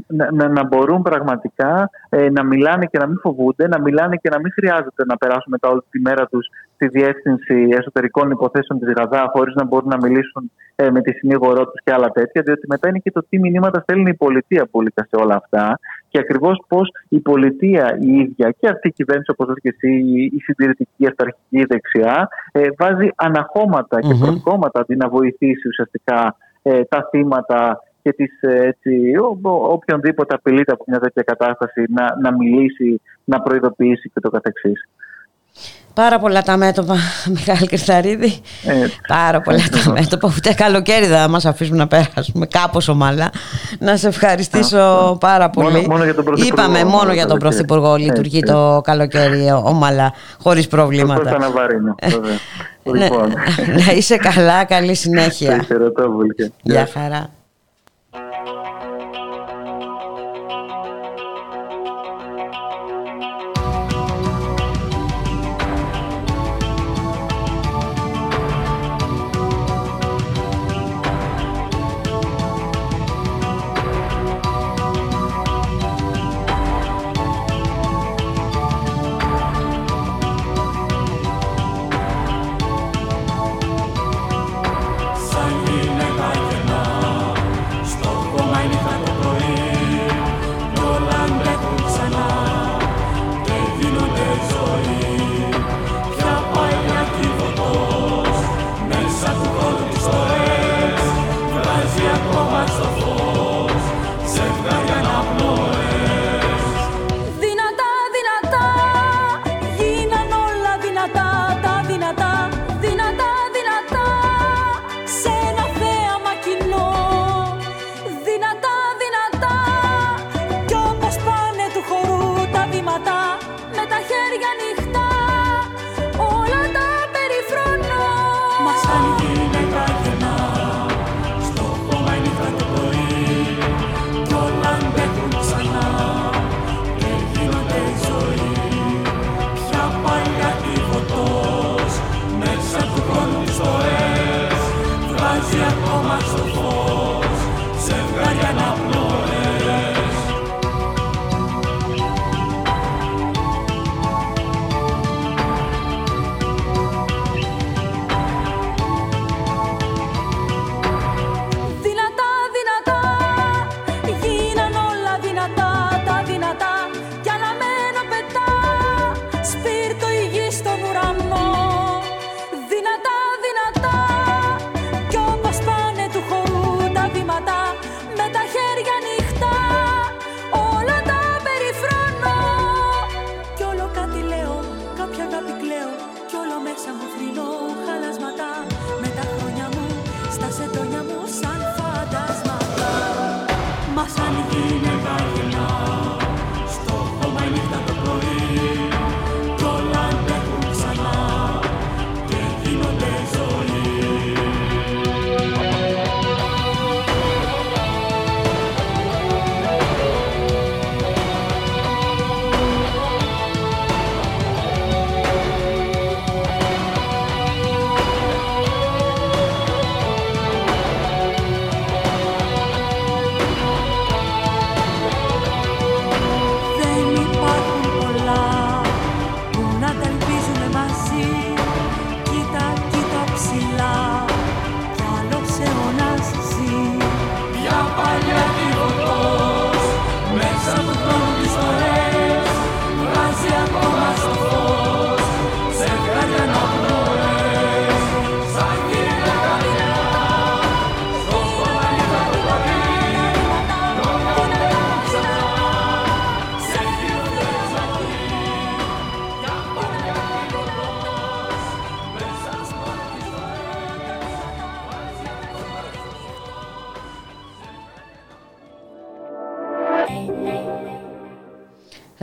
να, να, να μπορούν πραγματικά ε, να μιλάνε και να μην φοβούνται, να μιλάνε και να μην χρειάζεται να περάσουν μετά όλη τη μέρα τους στη διεύθυνση εσωτερικών υποθέσεων της ΓΑΔΑ, χωρίς να μπορούν να μιλήσουν ε, με τη συνήγορό τους και άλλα τέτοια, διότι μετά είναι και το τι μηνύματα στέλνει η πολιτεία πουλικά σε όλα αυτά και ακριβώς πώς η πολιτεία η ίδια και αυτή η κυβέρνηση, όπως και εσύ, η- η συντηρητική, η αυταρχική δεξιά, ε, βάζει αναχώματα και Μμμ. προσκόμματα αντί να βοηθήσει ουσιαστικά ε, τα θύματα και τις, ε, έτσι, ο, ο- οποιονδήποτε απειλείται από μια τέτοια κατάσταση να, να μιλήσει, να προειδοποιήσει και το καθεξής. Πάρα πολλά τα μέτωπα, Μιχάλη Κρυθαρίδη. Ε, Πάρα πολλά τα ακριβώς. μέτωπα. Ούτε καλοκαίρι δεν θα μας αφήσουμε να περάσουμε κάπως ομαλά. Να σε ευχαριστήσω Αυτό. πάρα πολύ. Μόνο- μόνο για τον Πρωθυπουργό, Είπαμε μόνο μόνο το για τον καλοκαίρι. Πρωθυπουργό Έτσι, λειτουργεί έτσι. το καλοκαίρι ομαλά, χωρίς Σωστό θα προβλήματα. αναβαρύνω, βέβαια. Ναι, λοιπόν, να είσαι καλά, καλή συνέχεια. σε χαιρετώ, Βουλκέ. Γεια χαρά.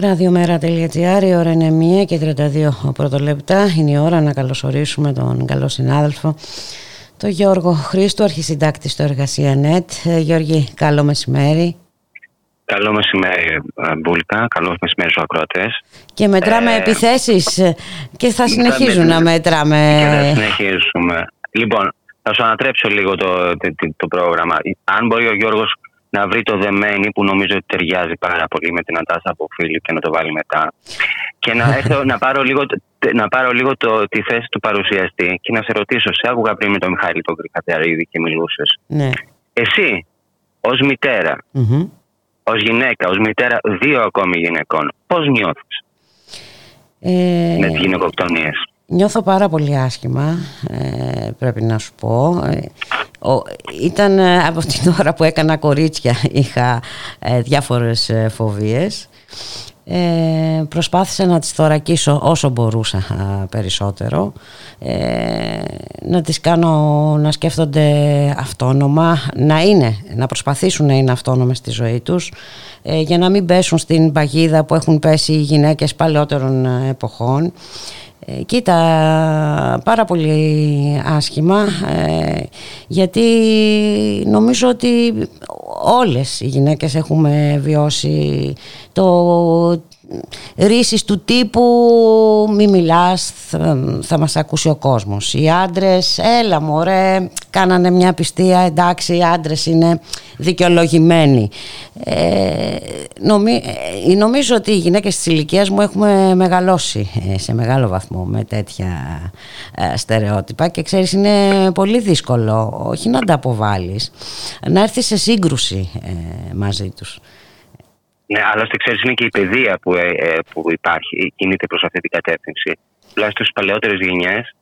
Ραδιομέρα.gr, η ώρα είναι 1 και 32 πρώτο λεπτά. Είναι η ώρα να καλωσορίσουμε τον καλό συνάδελφο, τον Γιώργο Χρήστο, αρχισυντάκτη στο Εργασία.net. Ε, Γιώργη, καλό μεσημέρι. Καλό μεσημέρι, ε, Μπούλκα. Καλό μεσημέρι στους ακροατές. Και μετράμε ε, επιθέσεις ε, και θα συνεχίζουν να μετράμε. Και θα συνεχίσουμε. Λοιπόν, θα σου ανατρέψω λίγο το, το, το πρόγραμμα. Αν μπορεί ο Γιώργος να βρει το δεμένη που νομίζω ότι ταιριάζει πάρα πολύ με την Αντάσα από Φίλιπ και να το βάλει μετά. Και να, έρθω, να πάρω λίγο, να πάρω λίγο το, τη θέση του παρουσιαστή και να σε ρωτήσω, σε άκουγα πριν με τον Μιχάλη τον Κρυκατεαρίδη και μιλούσες. Ναι. Εσύ, ως μητέρα, mm-hmm. ως γυναίκα, ως μητέρα δύο ακόμη γυναικών, πώς νιώθεις ε... με τις γυναικοκτονίες; Νιώθω πάρα πολύ άσχημα, ε, πρέπει να σου πω. Ε, ήταν ε, από την ώρα που έκανα κορίτσια είχα ε, διάφορες ε, φοβίες ε, προσπάθησα να τις θωρακίσω όσο μπορούσα περισσότερο. Να τις κάνω να σκέφτονται αυτόνομα να είναι, να προσπαθήσουν να είναι αυτόνομες στη ζωή τους για να μην πέσουν στην παγίδα που έχουν πέσει οι γυναίκες παλαιότερων εποχών. Ε, κοίτα, πάρα πολύ άσχημα ε, γιατί νομίζω ότι όλες οι γυναίκες έχουμε βιώσει το ρίσεις του τύπου μη μιλάς θα, θα μας ακούσει ο κόσμος. Οι άντρες έλα μωρέ κάνανε μια πιστία εντάξει οι άντρες είναι δικαιολογημένοι. Ε, νομι, ε, νομίζω ότι οι γυναίκες της ηλικίας μου έχουμε μεγαλώσει ε, σε μεγάλο βαθμό με τέτοια ε, στερεότυπα και ξέρεις είναι πολύ δύσκολο όχι να τα αποβάλεις να έρθεις σε σύγκρουση μαζί τους ναι, άλλωστε ξέρεις, είναι και η παιδεία που, ε, ε που υπάρχει, κινείται προς αυτή την κατεύθυνση. Τουλάχιστον στις παλαιότερες γενιές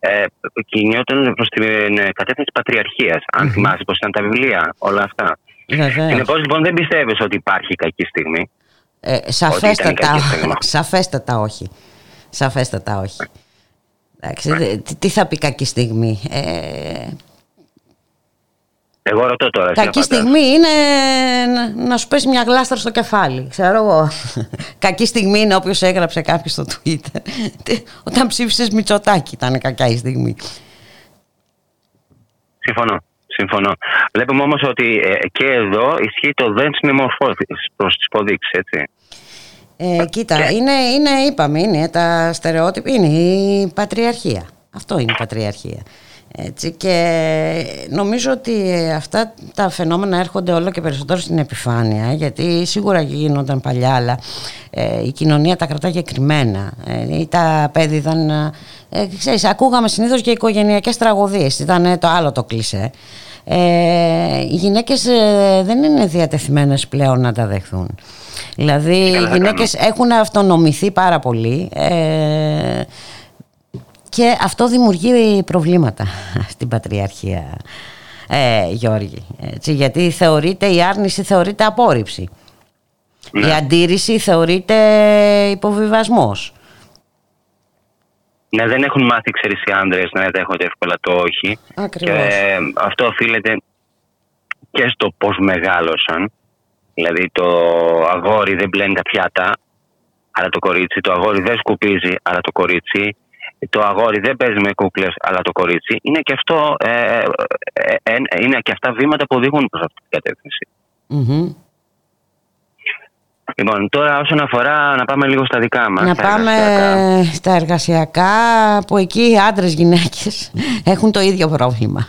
ε, κινιόταν προς την ε, κατεύθυνση πατριαρχίας. Αν mm-hmm. θυμάσαι πώ ήταν τα βιβλία, όλα αυτά. Συνεπώς λοιπόν δεν πιστεύεις ότι υπάρχει κακή στιγμή; Ε, σαφέστατα, σαφέστατα όχι. Σαφέστατα όχι. Εντάξει, τι θα πει κακή στιγμή; Ε, εγώ ρωτώ τώρα. Κακή στιγμή είναι να σου πέσει μια γλάστρα στο κεφάλι. Ξέρω εγώ. Κακή στιγμή είναι όποιος έγραψε κάποιος στο Twitter. Όταν ψήφισες Μητσοτάκι ήταν κακιά η στιγμή. Συμφωνώ. Συμφωνώ. Βλέπουμε όμως ότι ε, και εδώ ισχύει το δεν συνεμορφώθη προς τις υποδείξεις, έτσι. Ε, κοίτα, είναι, είναι, είπαμε, είναι τα στερεότυπα, είναι η πατριαρχία. Αυτό είναι η πατριαρχία. Έτσι, και νομίζω ότι αυτά τα φαινόμενα έρχονται όλο και περισσότερο στην επιφάνεια γιατί σίγουρα γίνονταν παλιά αλλά ε, η κοινωνία τα κρατάγε κρυμμένα ε, τα παιδί ήταν ε, ξέρεις, ακούγαμε συνήθως και οικογενειακές τραγωδίες. Ήταν το άλλο το κλισέ. Ε, οι γυναίκες ε, δεν είναι διατεθειμένες πλέον να τα δεχθούν. Δηλαδή οι γυναίκες έχουν αυτονομηθεί πάρα πολύ. Ε, και αυτό δημιουργεί προβλήματα στην Πατριαρχία ε, Γιώργη έτσι, γιατί θεωρείται η άρνηση θεωρείται απόρριψη η Ναι. αντίρρηση θεωρείται υποβιβασμός Ναι, δεν έχουν μάθει, ξέρεις, οι άντρες να δέχονται εύκολα το όχι. Ακριβώς. Και ε, αυτό οφείλεται και στο πώς μεγάλωσαν. Δηλαδή το αγόρι δεν πλένει τα πιάτα, αλλά το κορίτσι. Το αγόρι δεν σκουπίζει, αλλά το κορίτσι. Το αγόρι δεν παίζει με κούκλες, αλλά το κορίτσι. Είναι και, αυτό, ε, ε, ε, ε, είναι και αυτά βήματα που οδηγούν προς αυτή την κατεύθυνση. Μμμ. Λοιπόν, τώρα όσον αφορά να πάμε λίγο στα δικά μας. Να τα πάμε εργασιακά. στα εργασιακά που εκεί οι άντρες γυναίκες έχουν το ίδιο πρόβλημα.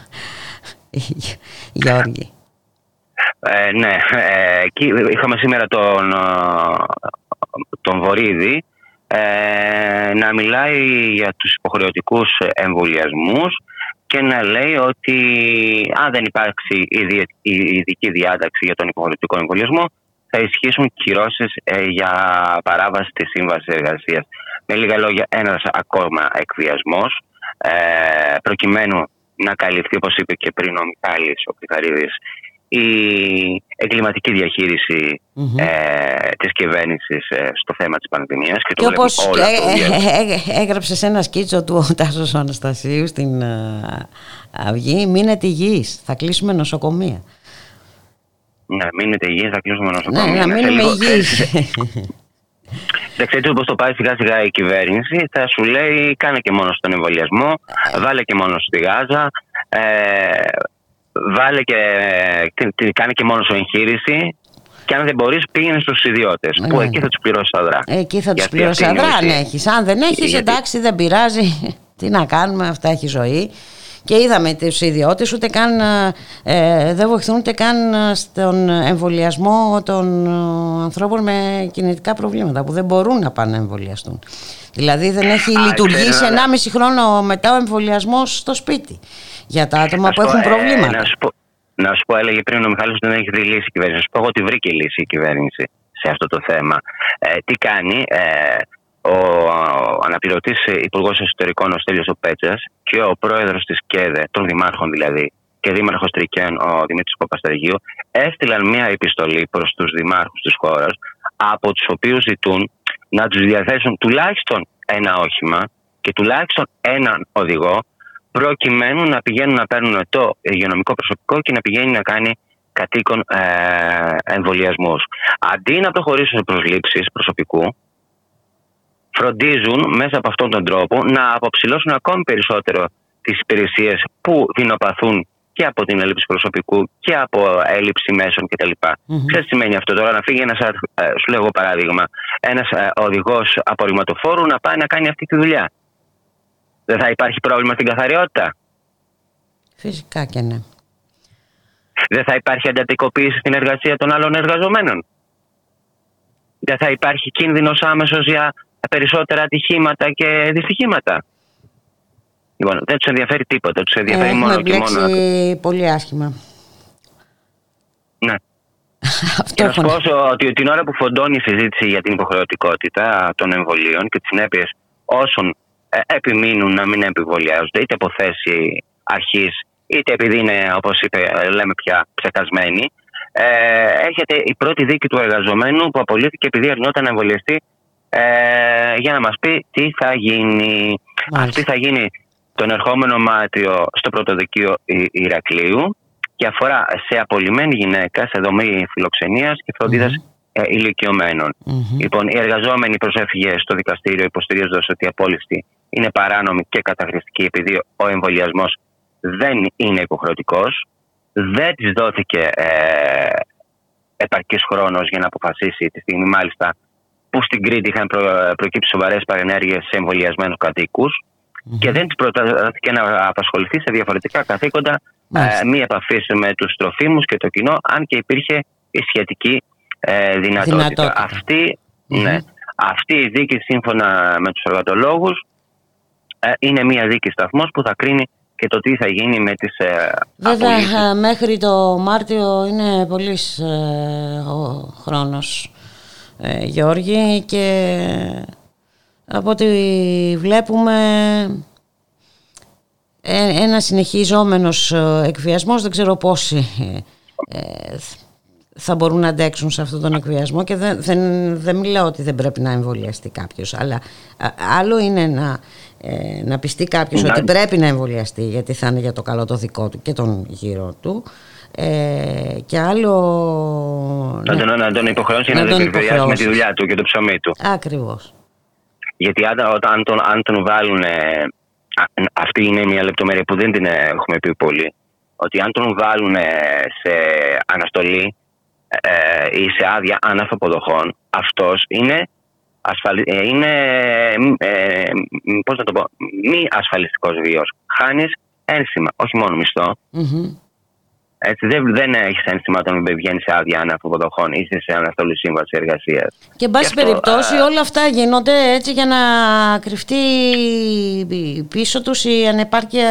Γιώργη. Ε, ναι, ε, εκεί είχαμε σήμερα τον, ε, τον Βορύδη ε, να μιλάει για τους υποχρεωτικούς εμβολιασμούς και να λέει ότι αν δεν υπάρξει ειδι- η ειδική διάταξη για τον υποχρεωτικό εμβολιασμό θα ισχύσουν κυρώσεις ε, για παράβαση της σύμβασης εργασίας. Με λίγα λόγια, ένας ακόμα εκβιασμός ε, προκειμένου να καλυφθεί, όπως είπε και πριν ο Μιχάλης ο Πιθαρίδης, η εγκληματική διαχείριση Μμμ. ε, της κυβέρνησης ε, στο θέμα της πανδημίας και το Και βλέπουμε όπως όλο αυτό ε, δια- ε, ε, έγραψε σε ένα σκίτσο του ο Τάσος Αναστασίου στην ε, Αυγή «Μείνετε υγιείς, θα κλείσουμε νοσοκομεία». Ναι, μείνετε υγιείς, θα κλείσουμε Ναι, νοσοκομεία. να Σε μείνουμε λίγο- υγιείς. Δεν ξέρετε πώ το πάει σιγά σιγά η κυβέρνηση. Θα σου λέει κάνε και μόνο στον εμβολιασμό, βάλε και μόνο στη Γάζα, ε, βάλε και, τι- τι- κάνε και μόνος σου εγχείρηση. Και αν δεν μπορείς, πήγαινε στους ιδιώτες. Ναι. Που εκεί θα τους πληρώσει αδρά. Εκεί θα τους Γιατί πληρώσει αυτή είναι η αδρά αν ουσία. έχεις. Αν δεν έχεις Γιατί- εντάξει δεν πειράζει. Τι να κάνουμε αυτά έχει ζωή. Και είδαμε τους ιδιώτες ούτε καν ε, δεν βοηθούν ούτε καν ε, στον εμβολιασμό των ε, ανθρώπων με κινητικά προβλήματα που δεν μπορούν να πάνε να εμβολιαστούν. Δηλαδή δεν έχει Α, λειτουργήσει ξέρω, 1,5 χρόνο μετά ο εμβολιασμός στο σπίτι για τα άτομα Να που σου πω, έχουν ε, προβλήματα. να, σου πω, να σου πω, έλεγε πριν ο Μιχάλης ότι δεν έχει δει λύση η κυβέρνηση. Να σου πω εγώ ότι βρήκε λύση η κυβέρνηση σε αυτό το θέμα. Ε, τι κάνει, ε, ο, ο αναπληρωτής Υπουργός Εσωτερικών, ο Στέλιος ο Πέτσας και ο πρόεδρος της ΚΕΔΕ, των δημάρχων δηλαδή, και δήμαρχος Τρικέν, ο Δημήτρης Παπαστεργίου, έστειλαν μια επιστολή προς τους δημάρχους της χώρας, από τους οποίους ζητούν να τους διαθέσουν τουλάχιστον ένα όχημα και τουλάχιστον έναν οδηγό προκειμένου να πηγαίνουν να παίρνουν το υγειονομικό προσωπικό και να πηγαίνει να κάνει κατοίκων ε, εμβολιασμούς. Αντί να προχωρήσουν σε προσλήψεις προσωπικού, φροντίζουν μέσα από αυτόν τον τρόπο να αποψηλώσουν ακόμη περισσότερο τις υπηρεσίες που δεινοπαθούν και από την έλλειψη προσωπικού και από έλλειψη μέσων κτλ. Μμμ. Ξέρεις τι σημαίνει αυτό τώρα, να φύγει ένας, ε, σου λέω εγώ παράδειγμα, ένας ε, οδηγός απορριμματοφόρου να πάει να κάνει αυτή τη δουλειά. Δεν θα υπάρχει πρόβλημα στην καθαριότητα. Φυσικά και ναι. Δεν θα υπάρχει εντατικοποίηση στην εργασία των άλλων εργαζομένων. Δεν θα υπάρχει κίνδυνος άμεσος για περισσότερα ατυχήματα και δυστυχήματα. Λοιπόν, δεν τους ενδιαφέρει τίποτα. Τους ενδιαφέρει Έχουμε μόνο και μόνο. μπλέξει πολύ άσχημα. Ναι. Αυτό Και να σου έχω πω όσο- ότι την ώρα που φοντώνει η συζήτηση για την υποχρεωτικότητα των εμβολίων και τις συνέπειες όσων ε, επιμείνουν να μην εμβολιάζονται, είτε από θέση αρχής, είτε επειδή είναι, όπως είπε, ε, λέμε πια, ψεκασμένοι, ε, έρχεται η πρώτη δίκη του εργαζομένου που απολύθηκε επειδή αρνιόταν να εμβολιαστεί ε, για να μας πει τι θα γίνει. Μάλιστα. Αυτή θα γίνει τον ερχόμενο Μάρτιο στο πρωτοδικείο Η- Ηρακλείου και αφορά σε απολυμμένη γυναίκα σε δομή φιλοξενίας και φροντίδας ε, ηλικιωμένων. Μμμ. Λοιπόν, η εργαζόμενη προσέφυγε στο δικαστήριο υποστηρίζοντας ότι η απόλυση είναι παράνομη και καταχρηστική επειδή ο εμβολιασμός δεν είναι υποχρεωτικός. Δεν της δόθηκε ε, επαρκής χρόνος για να αποφασίσει τη στιγμή, μάλιστα, που στην Κρήτη είχαν προ, προκύψει σοβαρές παρενέργειες σε εμβολιασμένους κατοίκους. Και δεν τη προτάθηκε να απασχοληθεί σε διαφορετικά καθήκοντα Μάλιστα. ε, μη επαφή με τους τροφίμους και το κοινό, αν και υπήρχε η σχετική ε, δυνατότητα. Δυνατότητα. Αυτή, Μμμ. ναι, αυτή η δίκη σύμφωνα με τους εργατολόγους ε, είναι μια δίκη σταθμός που θα κρίνει και το τι θα γίνει με τις ε, Βέβαια απολύσεις. ε, μέχρι το Μάρτιο είναι πολύς ο χρόνος ε, Γιώργη και από ό,τι βλέπουμε ε, ένας συνεχιζόμενος ε, εκβιασμός δεν ξέρω πόσοι ε, θα μπορούν να αντέξουν σε αυτόν τον εκβιασμό και δεν, δεν, δεν μιλάω ότι δεν πρέπει να εμβολιαστεί κάποιος αλλά α, άλλο είναι να, ε, να πιστεί κάποιος Να- ότι πρέπει να εμβολιαστεί γιατί θα είναι για το καλό το δικό του και τον γύρω του ε, και άλλο Να ναι, τον, να τον υποχρεώσει να, Να να τον με τη υποχρεώσεις. δουλειά του και το ψωμί του. ακριβώς Γιατί αν, όταν- αν, τον, αν τον βάλουν. ε, α- αυτή είναι μια λεπτομέρεια που δεν την ε, έχουμε πει πολύ. Ότι αν τον βάλουν ε, σε αναστολή ε, ή σε άδεια αναφοποδοχών, αυτός είναι, ασφαλι... ε, είναι ε, πώς να το πω, μη ασφαλιστικός βίος. Χάνεις ένσημα, όχι μόνο μισθό. Μμμ. Έτσι, δεν, δεν έχεις ένσημα όταν βγαίνεις σε άδεια αναφοποδοχών ή σε αναστολή σύμβασης εργασίας. Και εν πάση Γι' αυτό, περιπτώσει α, όλα αυτά γίνονται έτσι για να κρυφτεί πίσω τους η ανεπάρκεια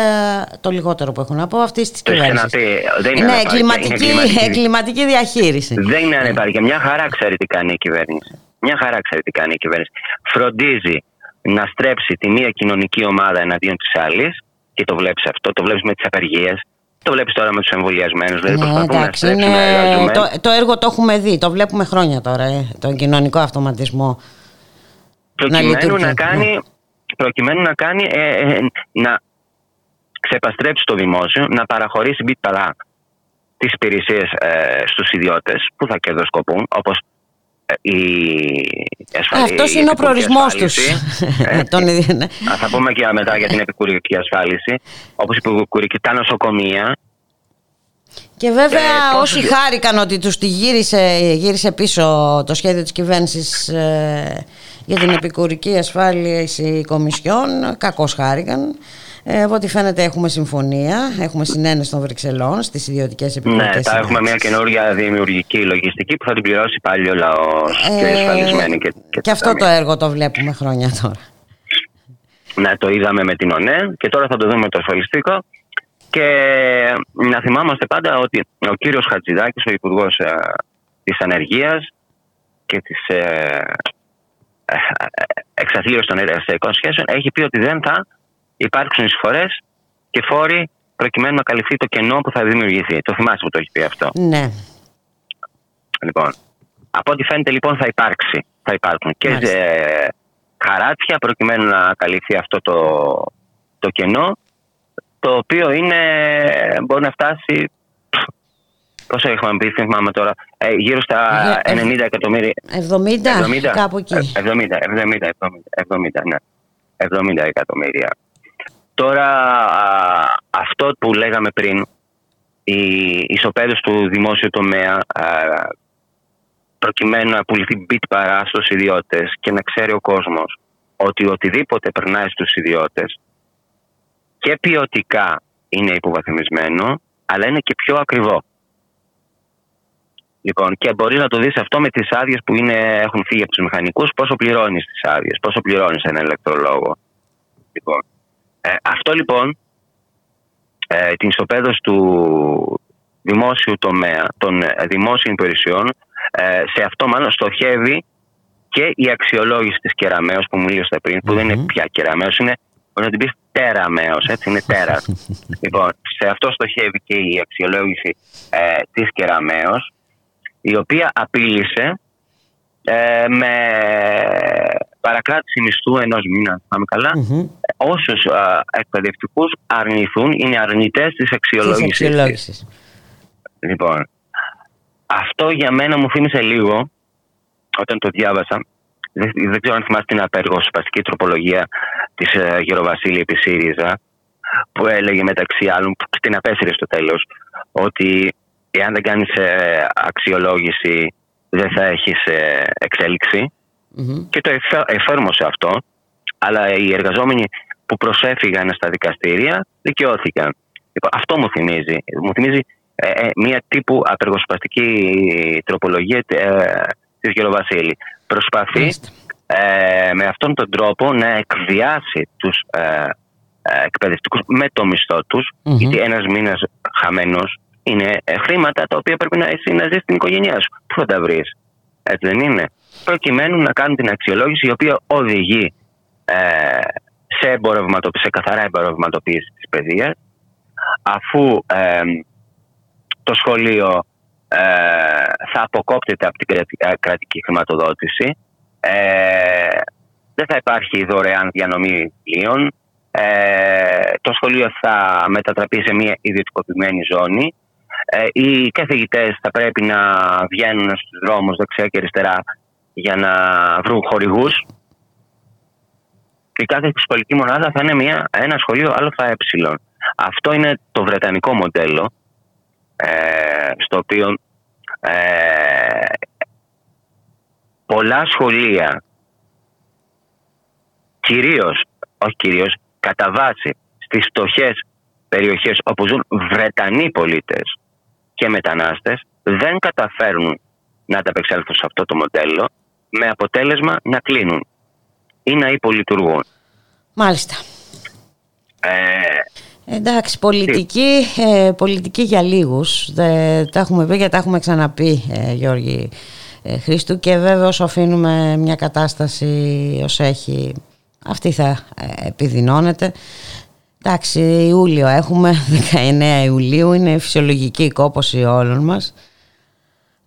το λιγότερο που έχουν να πω αυτής της Το έχεις κυβέρνησης. ξαναπεί. Δεν είναι Ναι, ανεπάρκεια, είναι εγκληματική, εγκληματική. εγκληματική διαχείριση. Δεν είναι ανεπάρκεια. Μια χαρά ξέρει τι κάνει η κυβέρνηση. Μια χαρά ξέρει τι κάνει η κυβέρνηση. Φροντίζει να στρέψει τη μία κοινωνική ομάδα εναντίον της άλλης και το βλέπεις αυτό. Το βλέπεις με τις απεργίες. Το βλέπεις τώρα με τους εμβολιασμένους. Δηλαδή Ναι, προσπαθούν να εντάξει, στρέψουν είναι, εργαζομένους. το, το έργο το έχουμε δει, το βλέπουμε χρόνια τώρα, ε, τον κοινωνικό αυτοματισμό. προκειμένου λειτουργεί, να, ναι. κάνει, προκειμένου να κάνει ε, ε, να ξεπαστρέψει το δημόσιο, να παραχωρήσει μπιτ παρά τις υπηρεσίες ε, στους ιδιώτες που θα κερδοσκοπούν όπως ε, η ασφαλή, Αυτός η είναι ο επικουρική προορισμός τους. ασφάλιση. Ε, Τον ίδιο, ναι. Α, θα πούμε και μετά για την επικουρική ασφάλιση όπως η επικουρική τα νοσοκομεία Και βέβαια Ε, πόσο όσοι δι- χάρηκαν ότι τους τη γύρισε, γύρισε πίσω το σχέδιο της κυβέρνησης ε, για την επικουρική ασφάλιση η Κομισιόν, κακώς χάρηκαν. Ε, από ό,τι φαίνεται έχουμε συμφωνία, έχουμε συνένεση των Βρυξελών στις ιδιωτικές επικουρικές Ναι, θα έχουμε μια καινούργια δημιουργική λογιστική που θα την πληρώσει πάλι ο λαός και οι ασφαλισμένοι και, και, τα αυτό το ταμεία. έργο το βλέπουμε χρόνια τώρα. Ναι, το είδαμε με την ΟΝΕ και τώρα θα το δούμε με το ασφαλιστικό. Και να θυμάμαστε πάντα ότι ο κύριος Χατζηδάκης, ο Υπουργός ε, της Ανεργίας και της ε, ε, εξαθλίωσης των εργασιακών σχέσεων έχει πει ότι δεν θα υπάρξουν εισφορές και φόροι προκειμένου να καλυφθεί το κενό που θα δημιουργηθεί. Το θυμάστε που το έχεις πει αυτό. Ναι, Λοιπόν, από ό,τι φαίνεται λοιπόν θα υπάρξει. Θα υπάρχουν και Μάλιστα. ε, χαράτσια προκειμένου να καλυφθεί αυτό το, το κενό το οποίο είναι, μπορεί να φτάσει πόσο έχουμε πει, δεν θυμάμαι τώρα ε, γύρω στα Ε, ε, 90 εκατομμύρια 70, κάπου εκεί. Ε, 70, 70, 70, 70, ναι. 70 εκατομμύρια. Τώρα α, αυτό που λέγαμε πριν, η ισοπαίδωση του δημόσιου τομέα α, προκειμένου να πουληθεί μπιτ παρά στους ιδιώτες και να ξέρει ο κόσμος ότι οτιδήποτε περνάει στους ιδιώτες και ποιοτικά είναι υποβαθμισμένο αλλά είναι και πιο ακριβό. Λοιπόν, και μπορείς να το δεις αυτό με τις άδειες που είναι, έχουν φύγει από τους μηχανικούς, πόσο πληρώνεις τις άδειες, πόσο πληρώνεις ένα ηλεκτρολόγο. Λοιπόν, ε, αυτό λοιπόν, ε, την ισοπαίδωση του δημόσιου τομέα, των ε, δημόσιων υπηρεσιών, ε, σε αυτό μάλλον στοχεύει και η αξιολόγηση της κεραμαίως που μιλήσατε πριν, που δεν είναι πια κεραμαίως, είναι μπορεί να την πεις τεραμαίως, έτσι είναι τέρας. λοιπόν, σε αυτό στοχεύει και η αξιολόγηση ε, της κεραμαίως, η οποία απείλησε ε, με παρακράτηση μισθού ενός μήνα, αν θυμάμαι καλά, Μμμ. Όσους α, εκπαιδευτικούς αρνηθούν, είναι αρνητές της Της αξιολόγησης. της. αξιολόγησης. Λοιπόν, αυτό για μένα μου θύμισε λίγο όταν το διάβασα. Δεν, δεν ξέρω αν θυμάστε την απεργοσπαστική τροπολογία της ε, Γεροβασίλη επί ΣΥΡΙΖΑ που έλεγε μεταξύ άλλων, που την απέσυρε στο τέλος, ότι εάν δεν κάνεις ε, αξιολόγηση δεν θα έχεις ε, εξέλιξη Μμμ. και το εφέ- εφάρμοσε αυτό. Αλλά οι εργαζόμενοι που προσέφηγαν στα δικαστήρια δικαιώθηκαν. Λοιπόν, αυτό μου θυμίζει. Μου θυμίζει ε, ε, μία τύπου απεργοσπαστική τροπολογία ε, της Γεροβασίλη. Προσπαθεί ε, με αυτόν τον τρόπο να εκβιάσει τους ε, εκπαιδευτικούς με το μισθό τους, γιατί ένας μήνας χαμένος είναι χρήματα τα οποία πρέπει να εσύ να ζεις στην οικογένειά σου. Πού θα τα βρεις, έτσι δεν είναι. Προκειμένου να κάνουν την αξιολόγηση η οποία οδηγεί σε, σε καθαρά εμπορευματοποίηση της παιδείας αφού το σχολείο ε, θα αποκόπτεται από την κρατική χρηματοδότηση. Ε, δεν θα υπάρχει δωρεάν διανομή πλοίων. Ε, το σχολείο θα μετατραπεί σε μια ιδιωτικοποιημένη ζώνη. Ε, οι καθηγητές θα πρέπει να βγαίνουν στους δρόμους δεξιά και αριστερά για να βρουν χορηγούς η κάθε σχολική μονάδα θα είναι μια, ένα σχολείο ΑΕ. Αυτό είναι το βρετανικό μοντέλο ε, στο οποίο ε, πολλά σχολεία κυρίως, όχι κυρίως, κατά βάση στις στοχές περιοχές όπου ζουν Βρετανοί πολίτες και μετανάστες δεν καταφέρνουν να ανταπεξέλθουν σε αυτό το μοντέλο με αποτέλεσμα να κλείνουν ή να υπολειτουργούν. Μάλιστα. Ε, Εντάξει, πολιτική, ε, πολιτική για λίγους. τα έχουμε πει και τα έχουμε ξαναπεί, ε, Γιώργη ε, Χρήστου. Και βέβαια όσο αφήνουμε μια κατάσταση ως έχει, αυτή θα ε, επιδεινώνεται. Εντάξει, Ιούλιο έχουμε, 19 Ιουλίου, είναι φυσιολογική η κόπωση όλων μας.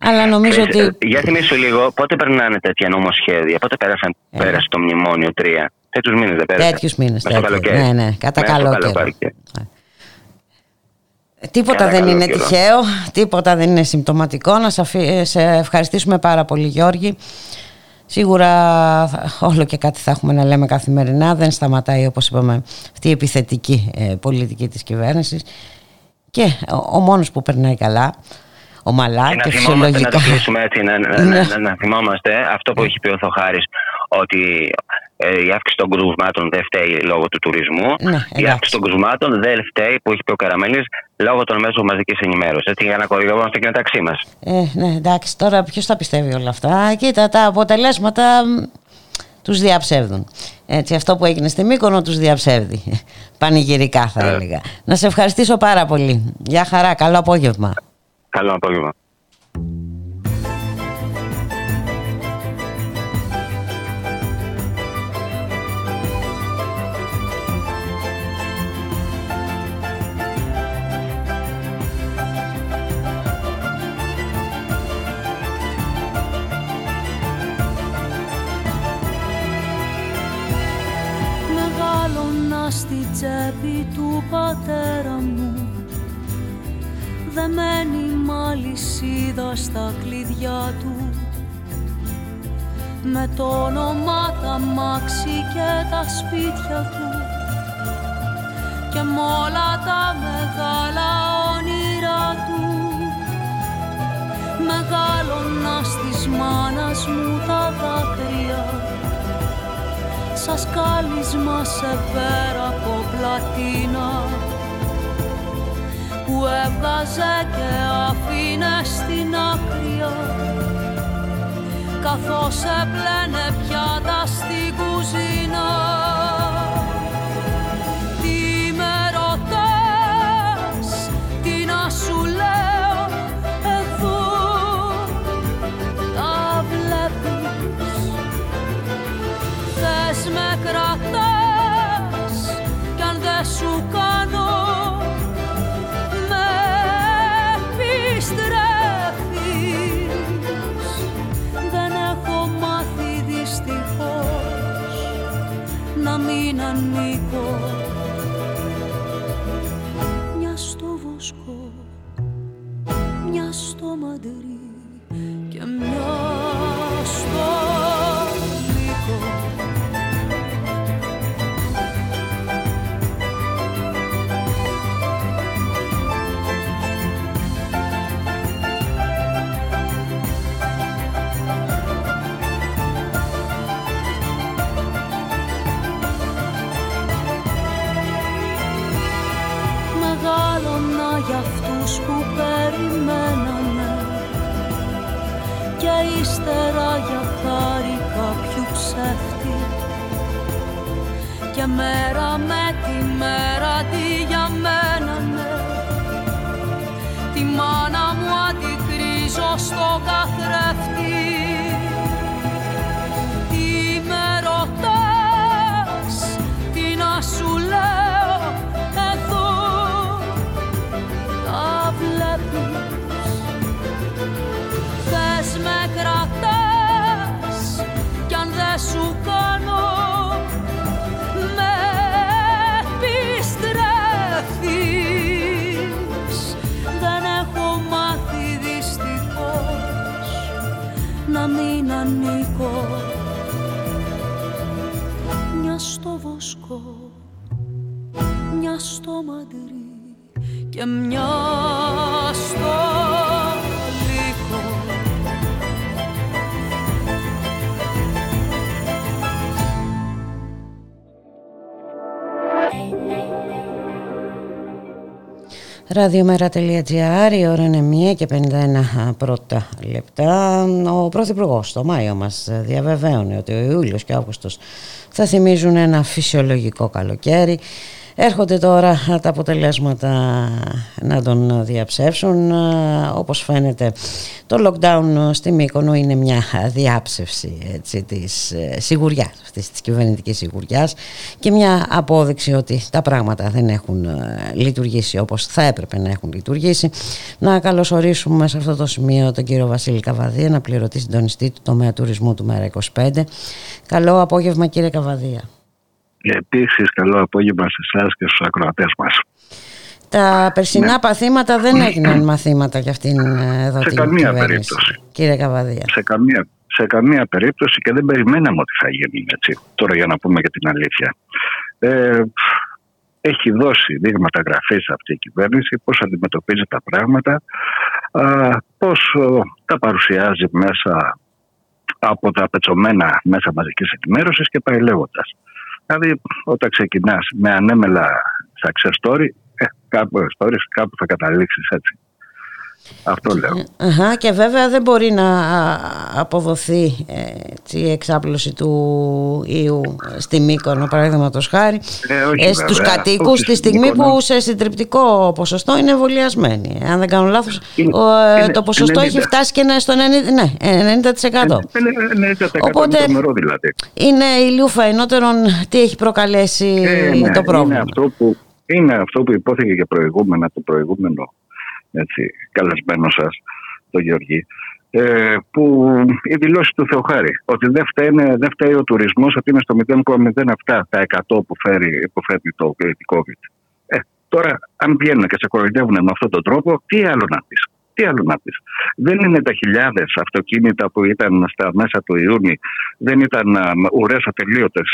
Αλλά νομίζω ότι... Για θυμίσου λίγο, πότε περνάνε τέτοια νομοσχέδια, πότε πέρασαν, πέρασε το Μνημόνιο 3. Τέτοιους μήνες δεν πέρασε. Τέτοιους μήνες. Ναι, ναι, κατά καλό Τίποτα δεν είναι τυχαίο, τίποτα δεν είναι συμπτωματικό. Να σε ευχαριστήσουμε πάρα πολύ Γιώργη. Σίγουρα όλο και κάτι θα έχουμε να λέμε καθημερινά. Δεν σταματάει όπως είπαμε αυτή η επιθετική ε, πολιτική της κυβέρνησης. Και ο, ο μόνος που περνάει καλά, ομαλά και, και φυσιολογικά. Να, έτσι, να, να, ναι. να, να, θυμόμαστε αυτό που έχει πει ο Θοχάρης ότι ε, η αύξηση των κρουσμάτων δεν φταίει λόγω του τουρισμού. Ναι, η αύξηση των κρουσμάτων δεν φταίει, που έχει πει ο Καραμέλης, λόγω των μέσων μαζικής ενημέρωσης. Έτσι, για να κορυδευόμαστε και μεταξύ μας. Ε, ναι, εντάξει, τώρα ποιος θα πιστεύει όλα αυτά; Κοίτα, τα αποτελέσματα τους διαψεύδουν. Έτσι, αυτό που έγινε στη Μύκονο τους διαψεύδει. Πανηγυρικά θα ε. έλεγα. Να σε ευχαριστήσω πάρα πολύ. Γεια χαρά, καλό απόγευμα. Καλό απόγευμα. στη τσέπη του πατέρα μου δεμένη μαλισίδα στα κλειδιά του. Με το όνομα τα μάξι και τα σπίτια του. Και με όλα τα μεγάλα όνειρά του. Μεγάλωνα στις μάνας μου τα δάκρυα. Σας κάλισμα σε πέρα από πλατίνα που έβγαζε και αφήνε στην άκρια καθώς έπλαινε πιάτα στην κουζίνα ανήκω μια στο βοσκό μια στο μαντρί ύστερα για χάρη κάποιου ψεύτη. Και μέρα με τη μέρα τι για μένα ναι τη μάνα μου αντικρίζω στο καθρέφτη μαντρί και μια στο λύκο. Ραδιομέρα.gr, η ώρα είναι 1 και 51 πρώτα λεπτά. Ο Πρωθυπουργός το Μάιο μας διαβεβαίωνε ότι ο Ιούλιος και ο Αύγουστος θα θυμίζουν ένα φυσιολογικό καλοκαίρι. Έρχονται τώρα τα αποτελέσματα να τον διαψεύσουν. Όπως φαίνεται το lockdown στη Μύκονο είναι μια διάψευση έτσι, της ε, σιγουριάς, αυτής της κυβερνητικής σιγουριάς και μια απόδειξη ότι τα πράγματα δεν έχουν ε, λειτουργήσει όπως θα έπρεπε να έχουν λειτουργήσει. Να καλωσορίσουμε σε αυτό το σημείο τον κύριο Βασίλη Καβαδία, να πληρωτή συντονιστή του τομέα τουρισμού του ΜΕΡΑ25. Καλό απόγευμα κύριε Καβαδία. Επίσης καλό απόγευμα σε εσάς και στους ακροατές μας. Τα περσινά ναι. παθήματα δεν έγιναν μαθήματα για αυτήν ε, εδώ σε την καμία κυβέρνηση, περίπτωση. Κύριε Καβαδία. Σε καμία, σε καμία περίπτωση και δεν περιμέναμε ότι θα γίνει έτσι. Τώρα για να πούμε και την αλήθεια. Ε, έχει δώσει δείγματα γραφής αυτή η κυβέρνηση, πώς αντιμετωπίζει τα πράγματα, α, πώς τα παρουσιάζει μέσα από τα πετσομένα μέσα μαζικής ενημέρωσης και πάει λέγοντας. Δηλαδή, όταν ξεκινάς με ανέμελα success story, ε, κάπου, stories, κάπου θα καταλήξεις έτσι. Αυτό λέω. Αχα, και βέβαια δεν μπορεί να αποδοθεί έτσι, η εξάπλωση του ιού στη Μύκονο, παραδείγματος χάρη, ε, ε, στους κατοίκους τη στιγμή που σε συντριπτικό ποσοστό είναι εμβολιασμένοι. Αν δεν κάνω λάθος, είναι, το ποσοστό 90. έχει φτάσει και στο 90%. Ναι, 90%. Είναι 90% Οπότε δηλαδή. είναι ηλίου φαϊνότερον τι έχει προκαλέσει ε, ναι, το πρόβλημα; Είναι αυτό, που, είναι αυτό που υπόθηκε και προηγούμενα, το προηγούμενο έτσι, καλεσμένο σας, το Γεωργή, ε, που η δηλώση του Θεοχάρη, ότι δεν, φταίνε, δεν φταίει ο τουρισμός, ότι είναι στο 0,07% που, φέρει, που φέρνει το COVID. Ε, τώρα, αν βγαίνουν και σε κοροϊδεύουν με αυτόν τον τρόπο, τι άλλο να πεις. Τι άλλο να πεις. Δεν είναι τα χιλιάδες αυτοκίνητα που ήταν στα μέσα του Ιούνιου, δεν ήταν ουρές ατελείωτες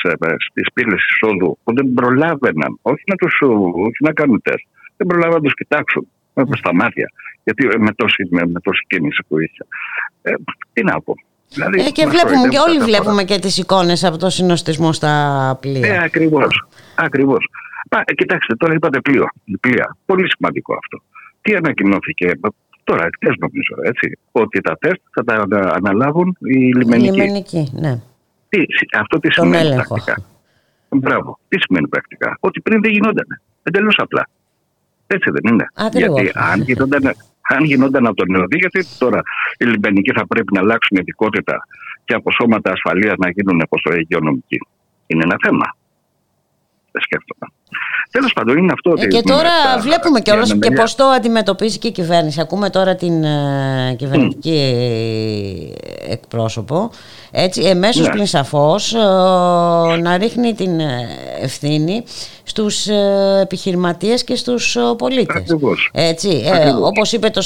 στις πύλες εισόδου που δεν προλάβαιναν, όχι να, τους, όχι να κάνουν τεστ, δεν προλάβαιναν να τους κοιτάξουν με στα μάτια. Γιατί με τόση, με, με τόση κίνηση που είχε. Ε, τι να πω. Δηλαδή, ε, και βλέπουμε και όλοι βλέπουμε και τις εικόνες από το συνοστισμό στα πλοία. Ε, ακριβώς. ακριβώς. Πα, κοιτάξτε, τώρα είπατε πλοίο, πλοία. Πολύ σημαντικό αυτό. Τι ανακοινώθηκε; Τώρα, χτες νομίζω, έτσι, ότι τα τεστ θα τα αναλάβουν οι λιμενικοί. Οι λιμενικοί, ναι. Τι, αυτό τι Τον σημαίνει έλεγχο. πρακτικά; Μπράβο. Τι σημαίνει πρακτικά; Ότι πριν δεν γινόταν. Εντελώς απλά. Έτσι δεν είναι. Ακριβώς. Γιατί αν γινόταν, αν γινόταν από τον νεοδί, γιατί τώρα οι λιμπενικοί θα πρέπει να αλλάξουν ειδικότητα και από σώματα ασφαλείας να γίνουν όπως το υγειονομικοί. Είναι ένα θέμα. Δεν σκέφτομαι. Τέλος πάντων, είναι αυτό. Ε, και τώρα τα, βλέπουμε και, όλος, και πώς το αντιμετωπίζει και η κυβέρνηση. Ακούμε τώρα την uh, κυβερνητική mm. εκπρόσωπο. Έτσι, εμέσως Ναι. πλην σαφώς να ρίχνει την ε, ευθύνη στους ε, επιχειρηματίες και στους ε, πολίτες. Ακριβώς. Έτσι, ε, Ακριβώς. όπως είπε το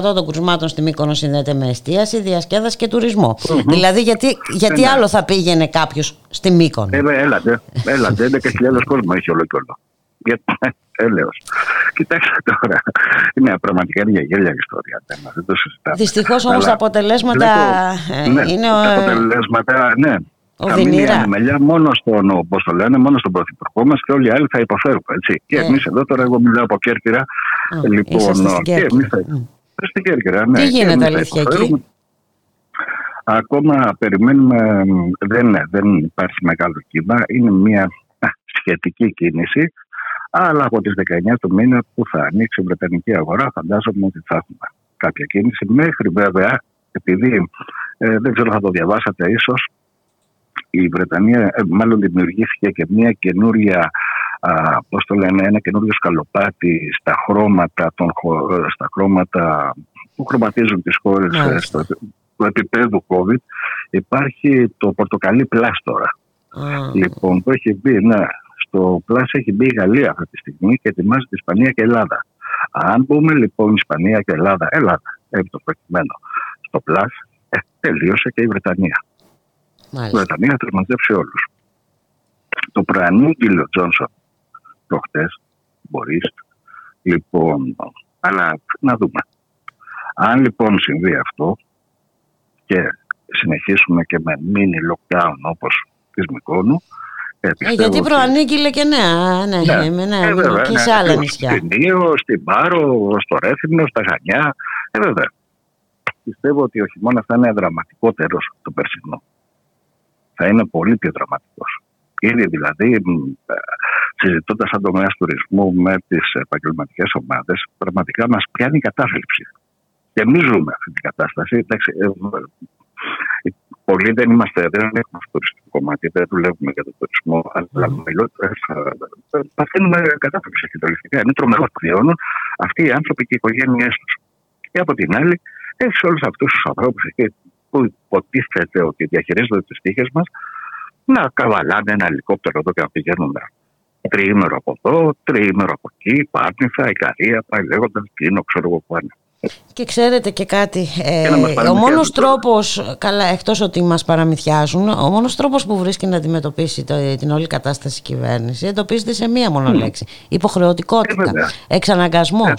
46% των κρουσμάτων στη Μύκονο συνδέεται με εστίαση, διασκέδαση και τουρισμό. Δηλαδή γιατί, γιατί ναι. άλλο θα πήγαινε κάποιος στη Μύκονο; Ε, ε, έλατε, έλατε. 11.000 κόσμο έχει όλο και όλο. Γιατί, έλεος. Κοιτάξτε τώρα. Είναι πραγματικά είναι για γέλια ιστορία. θέμα, Δεν το συζητάμε. Δυστυχώς όμως Αλλά τα αποτελέσματα ε, ναι, είναι τα ε, αποτελέσματα, ναι. Θα μείνει η οδυνηρά. ανεμελιά μόνο στον, όπως το λένε, μόνο στον πρωθυπουργό μας και όλοι οι άλλοι θα υποφέρουμε. Έτσι. Και Ε. εμείς εδώ τώρα, εγώ μιλάω από Κέρκυρα. Α, λοιπόν, είσαστε στην και Κέρκυρα. εμείς θα, Μμ. στην Κέρκυρα, ναι. Τι Και γίνεται εμείς θα αλήθεια εκεί; υποφέρουμε. Ακόμα περιμένουμε, δεν, δεν υπάρχει μεγάλο κύμα, είναι μια σχετική κίνηση, αλλά από τις 19 του μήνα που θα ανοίξει η Βρετανική αγορά φαντάζομαι ότι θα έχουμε κάποια κίνηση. Μέχρι βέβαια, επειδή ε, δεν ξέρω θα το διαβάσατε ίσως, η Βρετανία ε, μάλλον δημιουργήθηκε και μια καινούρια πώς το λένε, ένα καινούριο σκαλοπάτι στα χρώματα, των, ε, στα χρώματα που χρωματίζουν τις χώρες ε, στο, του επίπεδου COVID υπάρχει το πορτοκαλί plus τώρα. Λοιπόν, που έχει μπει, ναι, στο plus έχει μπει η Γαλλία αυτή τη στιγμή και ετοιμάζεται η Ισπανία και η Ελλάδα. Αν μπούμε λοιπόν Ισπανία και Ελλάδα, Ελλάδα, επί το προκειμένο, στο plus, ε, τελείωσε και η Βρετανία. Μάλιστα. Η Βρετανία θα μαζέψει όλους. Το προανήγγειλε Τζόνσον προχτές, μπορείς. Λοιπόν, αλλά να δούμε. Αν λοιπόν συμβεί αυτό και συνεχίσουμε και με mini lockdown όπως της Μικόνου, ε, ε, γιατί προανήγγειλε και νέα, ναι, ναι, ναι, ναι, ε, και σε άλλα νησιά. Στην Ήω, στην Πάρο, στο Ρέθυμνο, στα Χανιά. Ε, βέβαια. Πιστεύω ότι ο χειμώνας θα είναι δραματικότερος το περσινό. Θα είναι πολύ πιο δραματικός. Ήδη δηλαδή, ε, συζητώντας σαν τομέας τουρισμού με τις επαγγελματικές ομάδες, πραγματικά μας πιάνει η κατάθλιψη. Και εμείς ζούμε αυτή την κατάσταση. Εντάξει, ε, πολλοί δεν είμαστε, δεν έχουμε στο τουριστικό κομμάτι, δεν δουλεύουμε για τον τουρισμό, αλλά mm. παθαίνουμε κατάθλιψη εκτελεστικά. Είναι τρομερό που βιώνουν αυτοί οι άνθρωποι και οι οικογένειές τους. Και από την άλλη, έχεις όλους αυτούς τους ανθρώπους που υποτίθεται ότι διαχειρίζονται τις τύχε μας να καβαλάνε ένα ελικόπτερο εδώ και να πηγαίνουν τριήμερο από εδώ, τριήμερο από εκεί, Πάρνηθα, Ικαρία, πάει λέγοντας, Κίνο, ξέρω εγώ πάνε. Και ξέρετε και κάτι, ε, ο μόνος τρόπος, καλά εκτός ότι μας παραμυθιάζουν, ο μόνος τρόπος που βρίσκει να αντιμετωπίσει το, την όλη κατάσταση κυβέρνηση εντοπίζεται σε μία μόνο λέξη. Υποχρεωτικότητα, ε, εξαναγκασμός.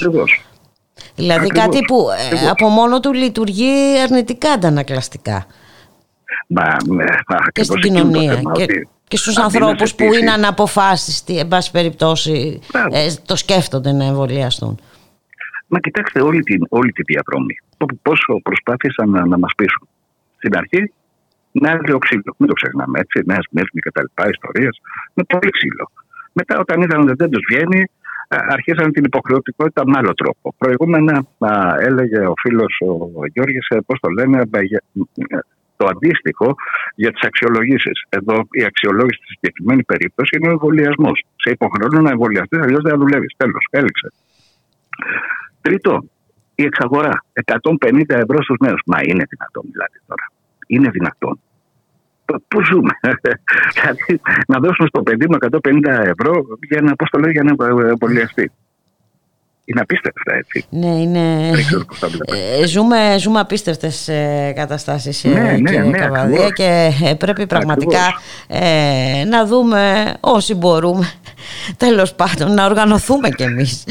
Δηλαδή κάτι που ε, από μόνο του λειτουργεί αρνητικά αντανακλαστικά. Μα, ναι, και στην κοινωνία. Και, και στους ανθρώπους που είναι αναποφάσιστοι, εν πάση περιπτώσει, ε, το σκέφτονται να εμβολιαστούν. Μα κοιτάξτε όλη την, όλη τη διαδρομή. Πόσο προσπάθησαν να, να μας πείσουν. Στην αρχή, με ξύλο. Μην το ξεχνάμε έτσι. Νέα Σμύρνη και τα λοιπά, ιστορίες. Με πολύ ξύλο. Μετά, όταν είδαν ότι δεν τους βγαίνει, αρχίσαν την υποχρεωτικότητα με άλλο τρόπο. Προηγούμενα α, έλεγε ο φίλος ο Γιώργης, ε, πώς το λένε, το αντίστοιχο για τις αξιολογήσεις. Εδώ η αξιολόγηση στη συγκεκριμένη περίπτωση είναι ο εμβολιασμός. Σε υποχρεώνουν να εμβολιαστείς, αλλιώς δεν δουλεύεις. Τέλος, έληξε. Τρίτο, η εξαγορά. 150 ευρώ στους νέους. Μα είναι δυνατόν δηλαδή τώρα. Είναι δυνατόν. Πού ζούμε; δηλαδή να δώσουμε στο παιδί μου 150 ευρώ για να, πώς το λέω, για να εμβολιαστεί. Είναι απίστευτα έτσι. Ναι, είναι... Ε, ζούμε, ζούμε απίστευτες ε, καταστάσεις ε, ναι, ναι, ναι, Καβαδία και πρέπει πραγματικά ε, να δούμε όσοι μπορούμε τέλος πάντων να οργανωθούμε κι εμείς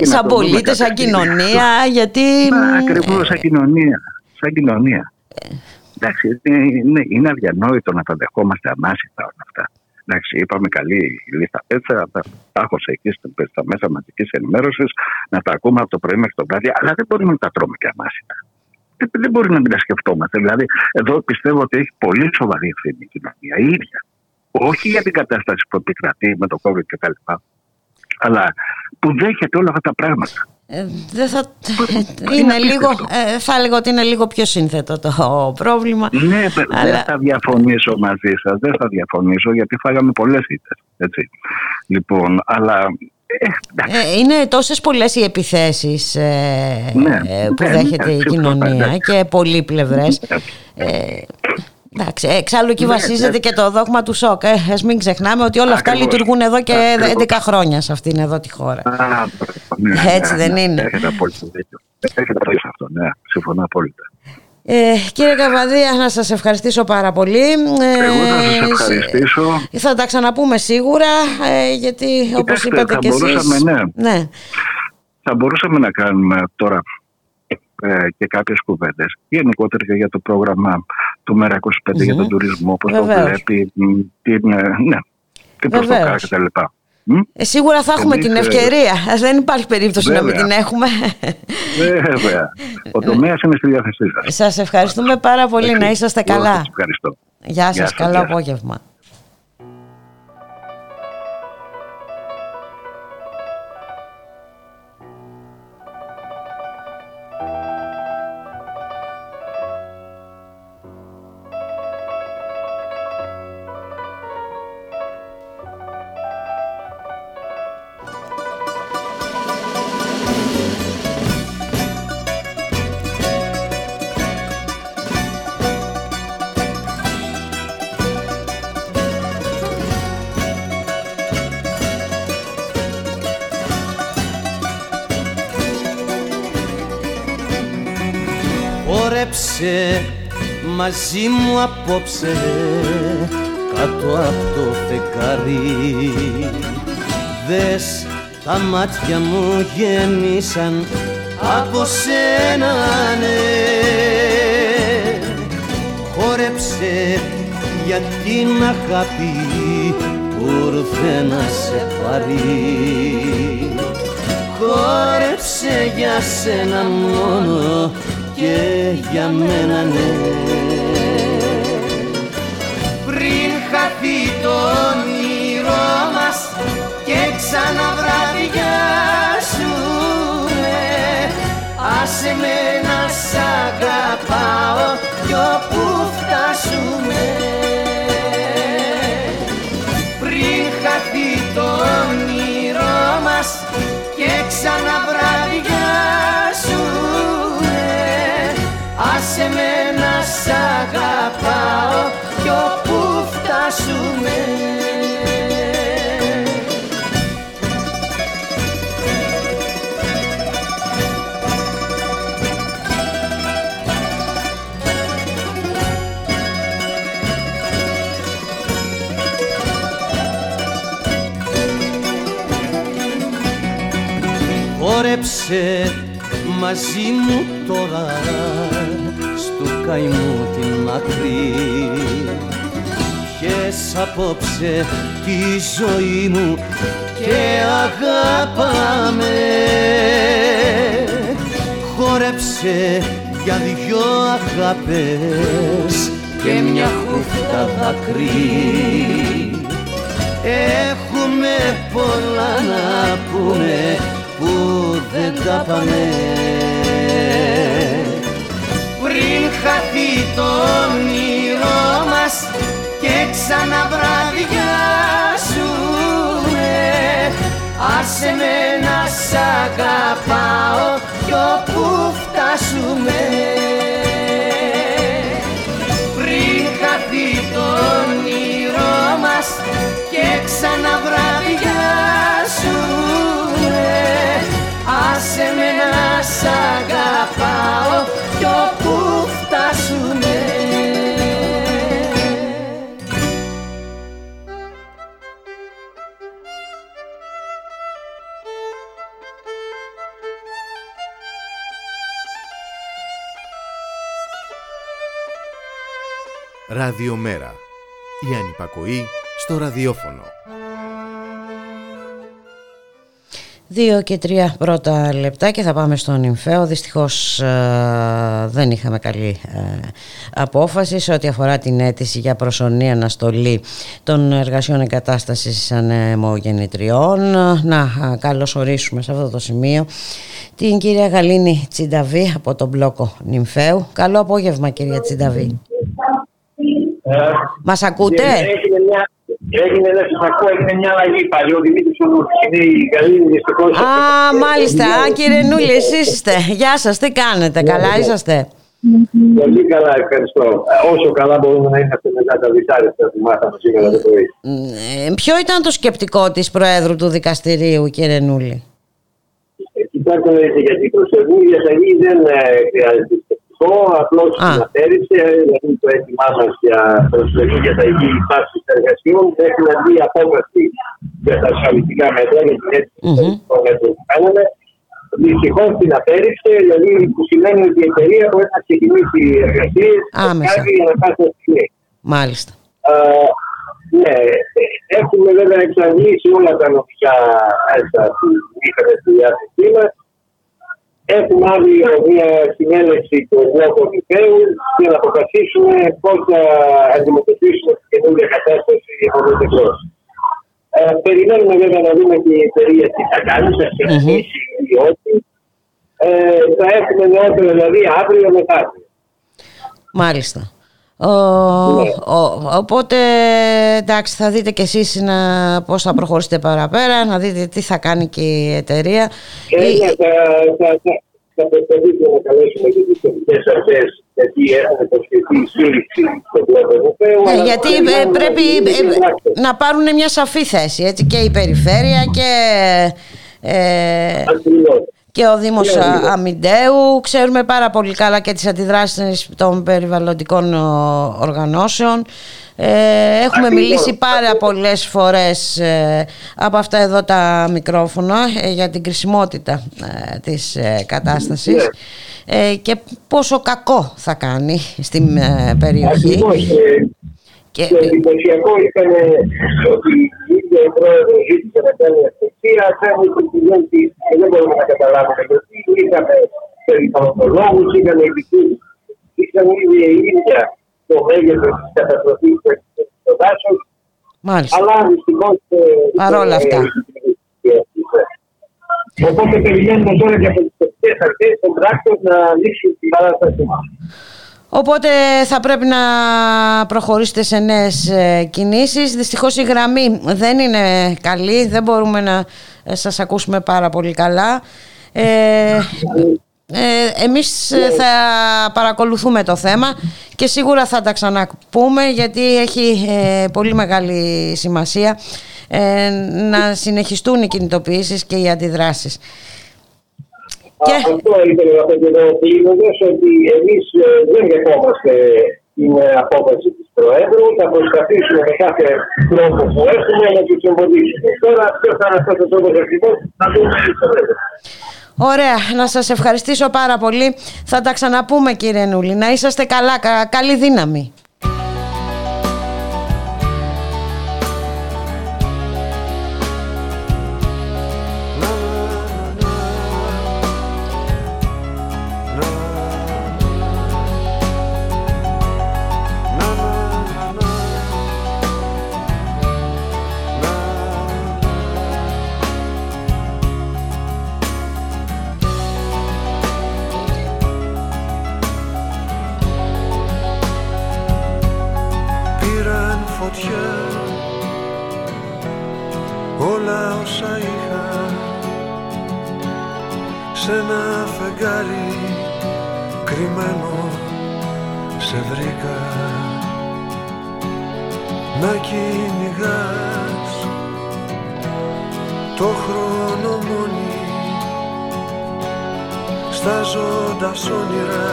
σαν πολίτες, σαν κοινωνία γιατί... Μα, ακριβώς σαν κοινωνία, σαν κοινωνία. Εντάξει, είναι, είναι αδιανόητο να τα δεχόμαστε αμάσιτα όλα αυτά. Εντάξει, είπαμε καλή λίστα πέτσα, τα, τα έχω σε εκεί στα μέσα μαζικής ενημέρωσης, να τα ακούμε από το πρωί μέχρι το βράδυ, αλλά δεν μπορούμε να τα τρώμε και αμάσιτα. Δεν, δεν μπορεί να μην τα σκεφτόμαστε. Δηλαδή, εδώ πιστεύω ότι έχει πολύ σοβαρή ευθύνη η κοινωνία η ίδια. Όχι για την κατάσταση που επικρατεί με το COVID κτλ. Αλλά που δέχεται όλα αυτά τα πράγματα. Ε, δεν θα, είναι λίγο, ε, θα έλεγα ότι είναι λίγο πιο σύνθετο το πρόβλημα. Ναι, αλλά... δεν θα διαφωνήσω μαζί σας, δεν θα διαφωνήσω γιατί φάγαμε πολλές ήττες, έτσι. Λοιπόν, αλλά... Ε, ε είναι τόσες πολλές οι επιθέσεις ε, ναι, που ναι, δέχεται ναι, η κοινωνία και πολλοί πλευρές. Εντάξει, εξάλλου εκεί ναι, βασίζεται ναι. και το δόγμα του ΣΟΚ. Ε, ας μην ξεχνάμε ότι όλα αυτά λειτουργούν εδώ και 11 χρόνια σε αυτήν εδώ τη χώρα. Ναι, Έτσι δεν είναι. Έχετε απόλυτο δίκιο. Έχετε απόλυτο αυτό, ναι. Συμφωνώ απόλυτα. Ε, κύριε Καβαδία, να σας ευχαριστήσω πάρα πολύ. Εγώ θα σας ε, ευχαριστήσω. Θα τα ξαναπούμε σίγουρα, ε, γιατί Κοιτάξτε, όπως είπατε και εσείς... Ναι. ναι. Θα μπορούσαμε να κάνουμε τώρα ε, και κάποιες κουβέντες γενικότερα για το πρόγραμμα του ΜΕΡΑ25 mm-hmm. για τον τουρισμό, πώς Βεβαίως. το βλέπει, την, ε, ναι, την προσδοκά κτλ. Ε, σίγουρα θα έχουμε την ε, ευκαιρία. Δεν υπάρχει περίπτωση Βέβαια. να μην την έχουμε. Βέβαια. Ο τομέας είναι στη διάθεσή σας. Σας ευχαριστούμε πάρα πολύ. Να είσαστε καλά. ευχαριστώ. Γεια σας. Καλό απόγευμα. Μαζί μου απόψε κάτω από το φεκάρι Δες τα μάτια μου γέμισαν από σένα ναι. Χόρεψε για την αγάπη που ήρθε να σε πάρει. Χόρεψε για σένα μόνο και για μένα ναι. Πριν χαθεί το όνειρό μας και ξαναβραδιάσουμε άσε με να σ' αγαπάω κι όπου φτάσουμε. Πριν χαθεί το όνειρό μας και ξαναβραδιάσουμε όπου φτάσουμε. Χόρεψε μαζί μου τώρα του καημού την μακρύ Πιες απόψε τη ζωή μου και αγάπαμε Χόρεψε για δυο αγάπες και μια χούφτα δακρύ Έχουμε πολλά να πούμε που δεν τα πάμε. Πριν χαθεί το όνειρό μας και ξαναβραδιάσουμε άσε με να σ' αγαπάω κι όπου φτάσουμε Ραδιομέρα. Η ανυπακοή στο ραδιόφωνο. Δύο και τρία πρώτα λεπτά και θα πάμε στον Ιμφαίο. Δυστυχώς ε, δεν είχαμε καλή ε, απόφαση σε ό,τι αφορά την αίτηση για προσωρινή αναστολή των εργασιών εγκατάστασης ανεμογεννητριών. Να ε, καλωσορίσουμε σε αυτό το σημείο την κυρία Γαλήνη Τσινταβή από τον μπλόκο Νυμφαίου. Καλό απόγευμα κυρία Τσινταβή. Ε, Μας ακούτε; Έγινε μια, Έγινε ένα ακούω, έγινε μια αλλαγή πάλι. Ο Δημήτρη είναι η καλή δυστυχώς. Α, μάλιστα. Α, κύριε Νούλη, εσείς είστε. Γεια σας, τι κάνετε, καλά είσαστε; Πολύ καλά, ευχαριστώ. Όσο καλά μπορούμε να είμαστε μετά τα δυσάρεστα που μάθαμε σήμερα το πρωί. Ε, ποιο ήταν το σκεπτικό της Προέδρου του Δικαστηρίου, κύριε Νούλη; Ε, κοιτάξτε, γιατί προ η δεν ε, χρειάζεται αυτό απλώς συναφέρησε, δηλαδή το έτοιμά μας για προσφυγή για τα υγιή πάση εργασιών έχει να δει απόφαση για τα ασφαλιστικά μέτρα, για την αίτηση των μέτρων που κάναμε. Δυστυχώς την απέρριψε, δηλαδή που σημαίνει ότι η εταιρεία μπορεί να ξεκινήσει εργασίες για να πάει στο Μάλιστα. ναι, έχουμε βέβαια εξαντλήσει όλα τα νομικά μέσα που είχαμε στη διάθεσή μας Έχουμε αύριο μια συνέλευση του Εθνικού Δικαίου για να αποφασίσουμε πώς θα αντιμετωπίσουμε την καινούργια κατάσταση από τον ε, Περιμένουμε βέβαια να δούμε την εταιρεία τι θα κάνει, θα συνεχίσει ή όχι. Ε, θα έχουμε νεότερο δηλαδή αύριο μετά. Μάλιστα. Ο, ναι. ο, οπότε εντάξει θα δείτε και εσείς να, πώς θα προχωρήσετε παραπέρα να δείτε τι θα κάνει και η εταιρεία. Και η... θα, θα, θα, θα προσπαθήσουμε να καλέσουμε και τις τεχνικές αρχές γιατί έχουμε προσχεθεί σύλληψη στο πλέον ναι, γιατί ε, πρέπει ε, να πάρουν μια σαφή θέση έτσι, και η περιφέρεια και ε, και ο Δήμος ναι, ναι. Αμυντέου. Ξέρουμε πάρα πολύ καλά και τις αντιδράσεις των περιβαλλοντικών οργανώσεων. Ε, έχουμε μιλήσει πάρα πολλές φορές ε, από αυτά εδώ τα μικρόφωνα ε, για την κρισιμότητα της κατάστασης ναι. και πόσο κακό θα κάνει στην περιοχή. Και... Το εντυπωσιακό ήταν ότι η ίδια η πρόεδρο ζήτησε να κάνει αστυνομία, κάνει την κυβέρνηση και δεν μπορούμε να καταλάβουμε γιατί είχαμε περιβαλλοντολόγου, είχαμε ειδικού, είχαμε ήδη η ίδια το μέγεθο τη καταστροφή που έχει στο δάσο. Αλλά δυστυχώ. Ε, Παρόλα αυτά. Οπότε περιμένουμε τώρα και από τι τοπικέ αρχέ των πράκτων να λύσουν την παράστασή μα. Οπότε θα πρέπει να προχωρήσετε σε νέες ε, κινήσεις. Δυστυχώς η γραμμή δεν είναι καλή, δεν μπορούμε να ε, σας ακούσουμε πάρα πολύ καλά. Ε, ε, εμείς θα παρακολουθούμε το θέμα και σίγουρα θα τα ξαναπούμε γιατί έχει πολύ μεγάλη σημασία να συνεχιστούν οι κινητοποιήσεις και οι αντιδράσεις. Και... Αυτό ήθελα να πω και εδώ ότι εμείς ε, δεν δεχόμαστε την απόφαση της Προέδρου. Θα προσπαθήσουμε με κάθε τρόπο που έχουμε να τους εμποδίσουμε. Τώρα, ποιος θα είναι αυτός ο τρόπος ακριβώς, θα δούμε στο Ωραία, να σας ευχαριστήσω πάρα πολύ. Θα τα ξαναπούμε κύριε Νούλη. Να είσαστε καλά, καλή δύναμη.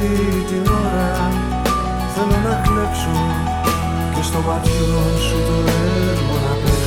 αυτή την ώρα. Θέλω να κλέψω και στο ματιό σου το έργο να πέσω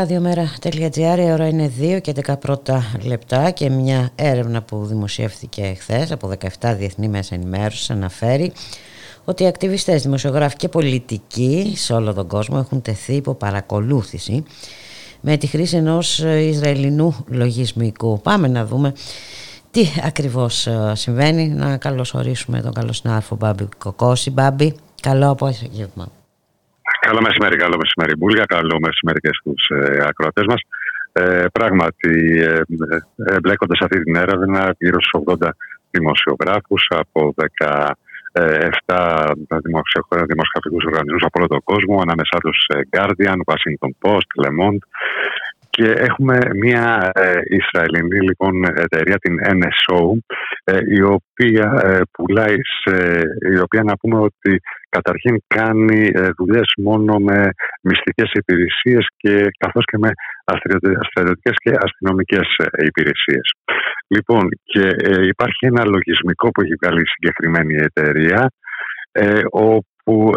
Ραδιομέρα.gr η ώρα είναι 2 και 11 λεπτά και μια έρευνα που δημοσιεύθηκε χθες από 17 διεθνή μέσα ενημέρωσης αναφέρει ότι οι ακτιβιστές, δημοσιογράφοι και πολιτικοί σε όλο τον κόσμο έχουν τεθεί υπό παρακολούθηση με τη χρήση ενός Ισραηλινού λογισμικού. Πάμε να δούμε τι ακριβώς ε, συμβαίνει. Να καλωσορίσουμε τον καλό συνάδελφο Μπάμπη Κοκόση. Μπάμπη, καλό απόγευμα. Καλό μεσημέρι, καλό μεσημέρι Μπούλια, καλό μεσημέρι και στους ε, ακροατές μας. Ε, πράγματι, ε, ε, μπλέκονται σε αυτή την έρευνα γύρω στους 80 δημοσιογράφους από 17 δημοσιογραφικούς οργανισμούς από όλο τον κόσμο, ανάμεσά τους ε, Guardian, Washington Post, Le Monde, και έχουμε μια ε, Ισραηλινή λοιπόν εταιρεία, την NSO, ε, η οποία ε, πουλάει, σε, η οποία να πούμε ότι καταρχήν κάνει ε, δουλειές μόνο με μυστικές υπηρεσίες και καθώς και με στρατιωτικές και αστυνομικές ε, υπηρεσίες. Λοιπόν, και υπάρχει ένα λογισμικό που έχει βγάλει η συγκεκριμένη εταιρεία, όπου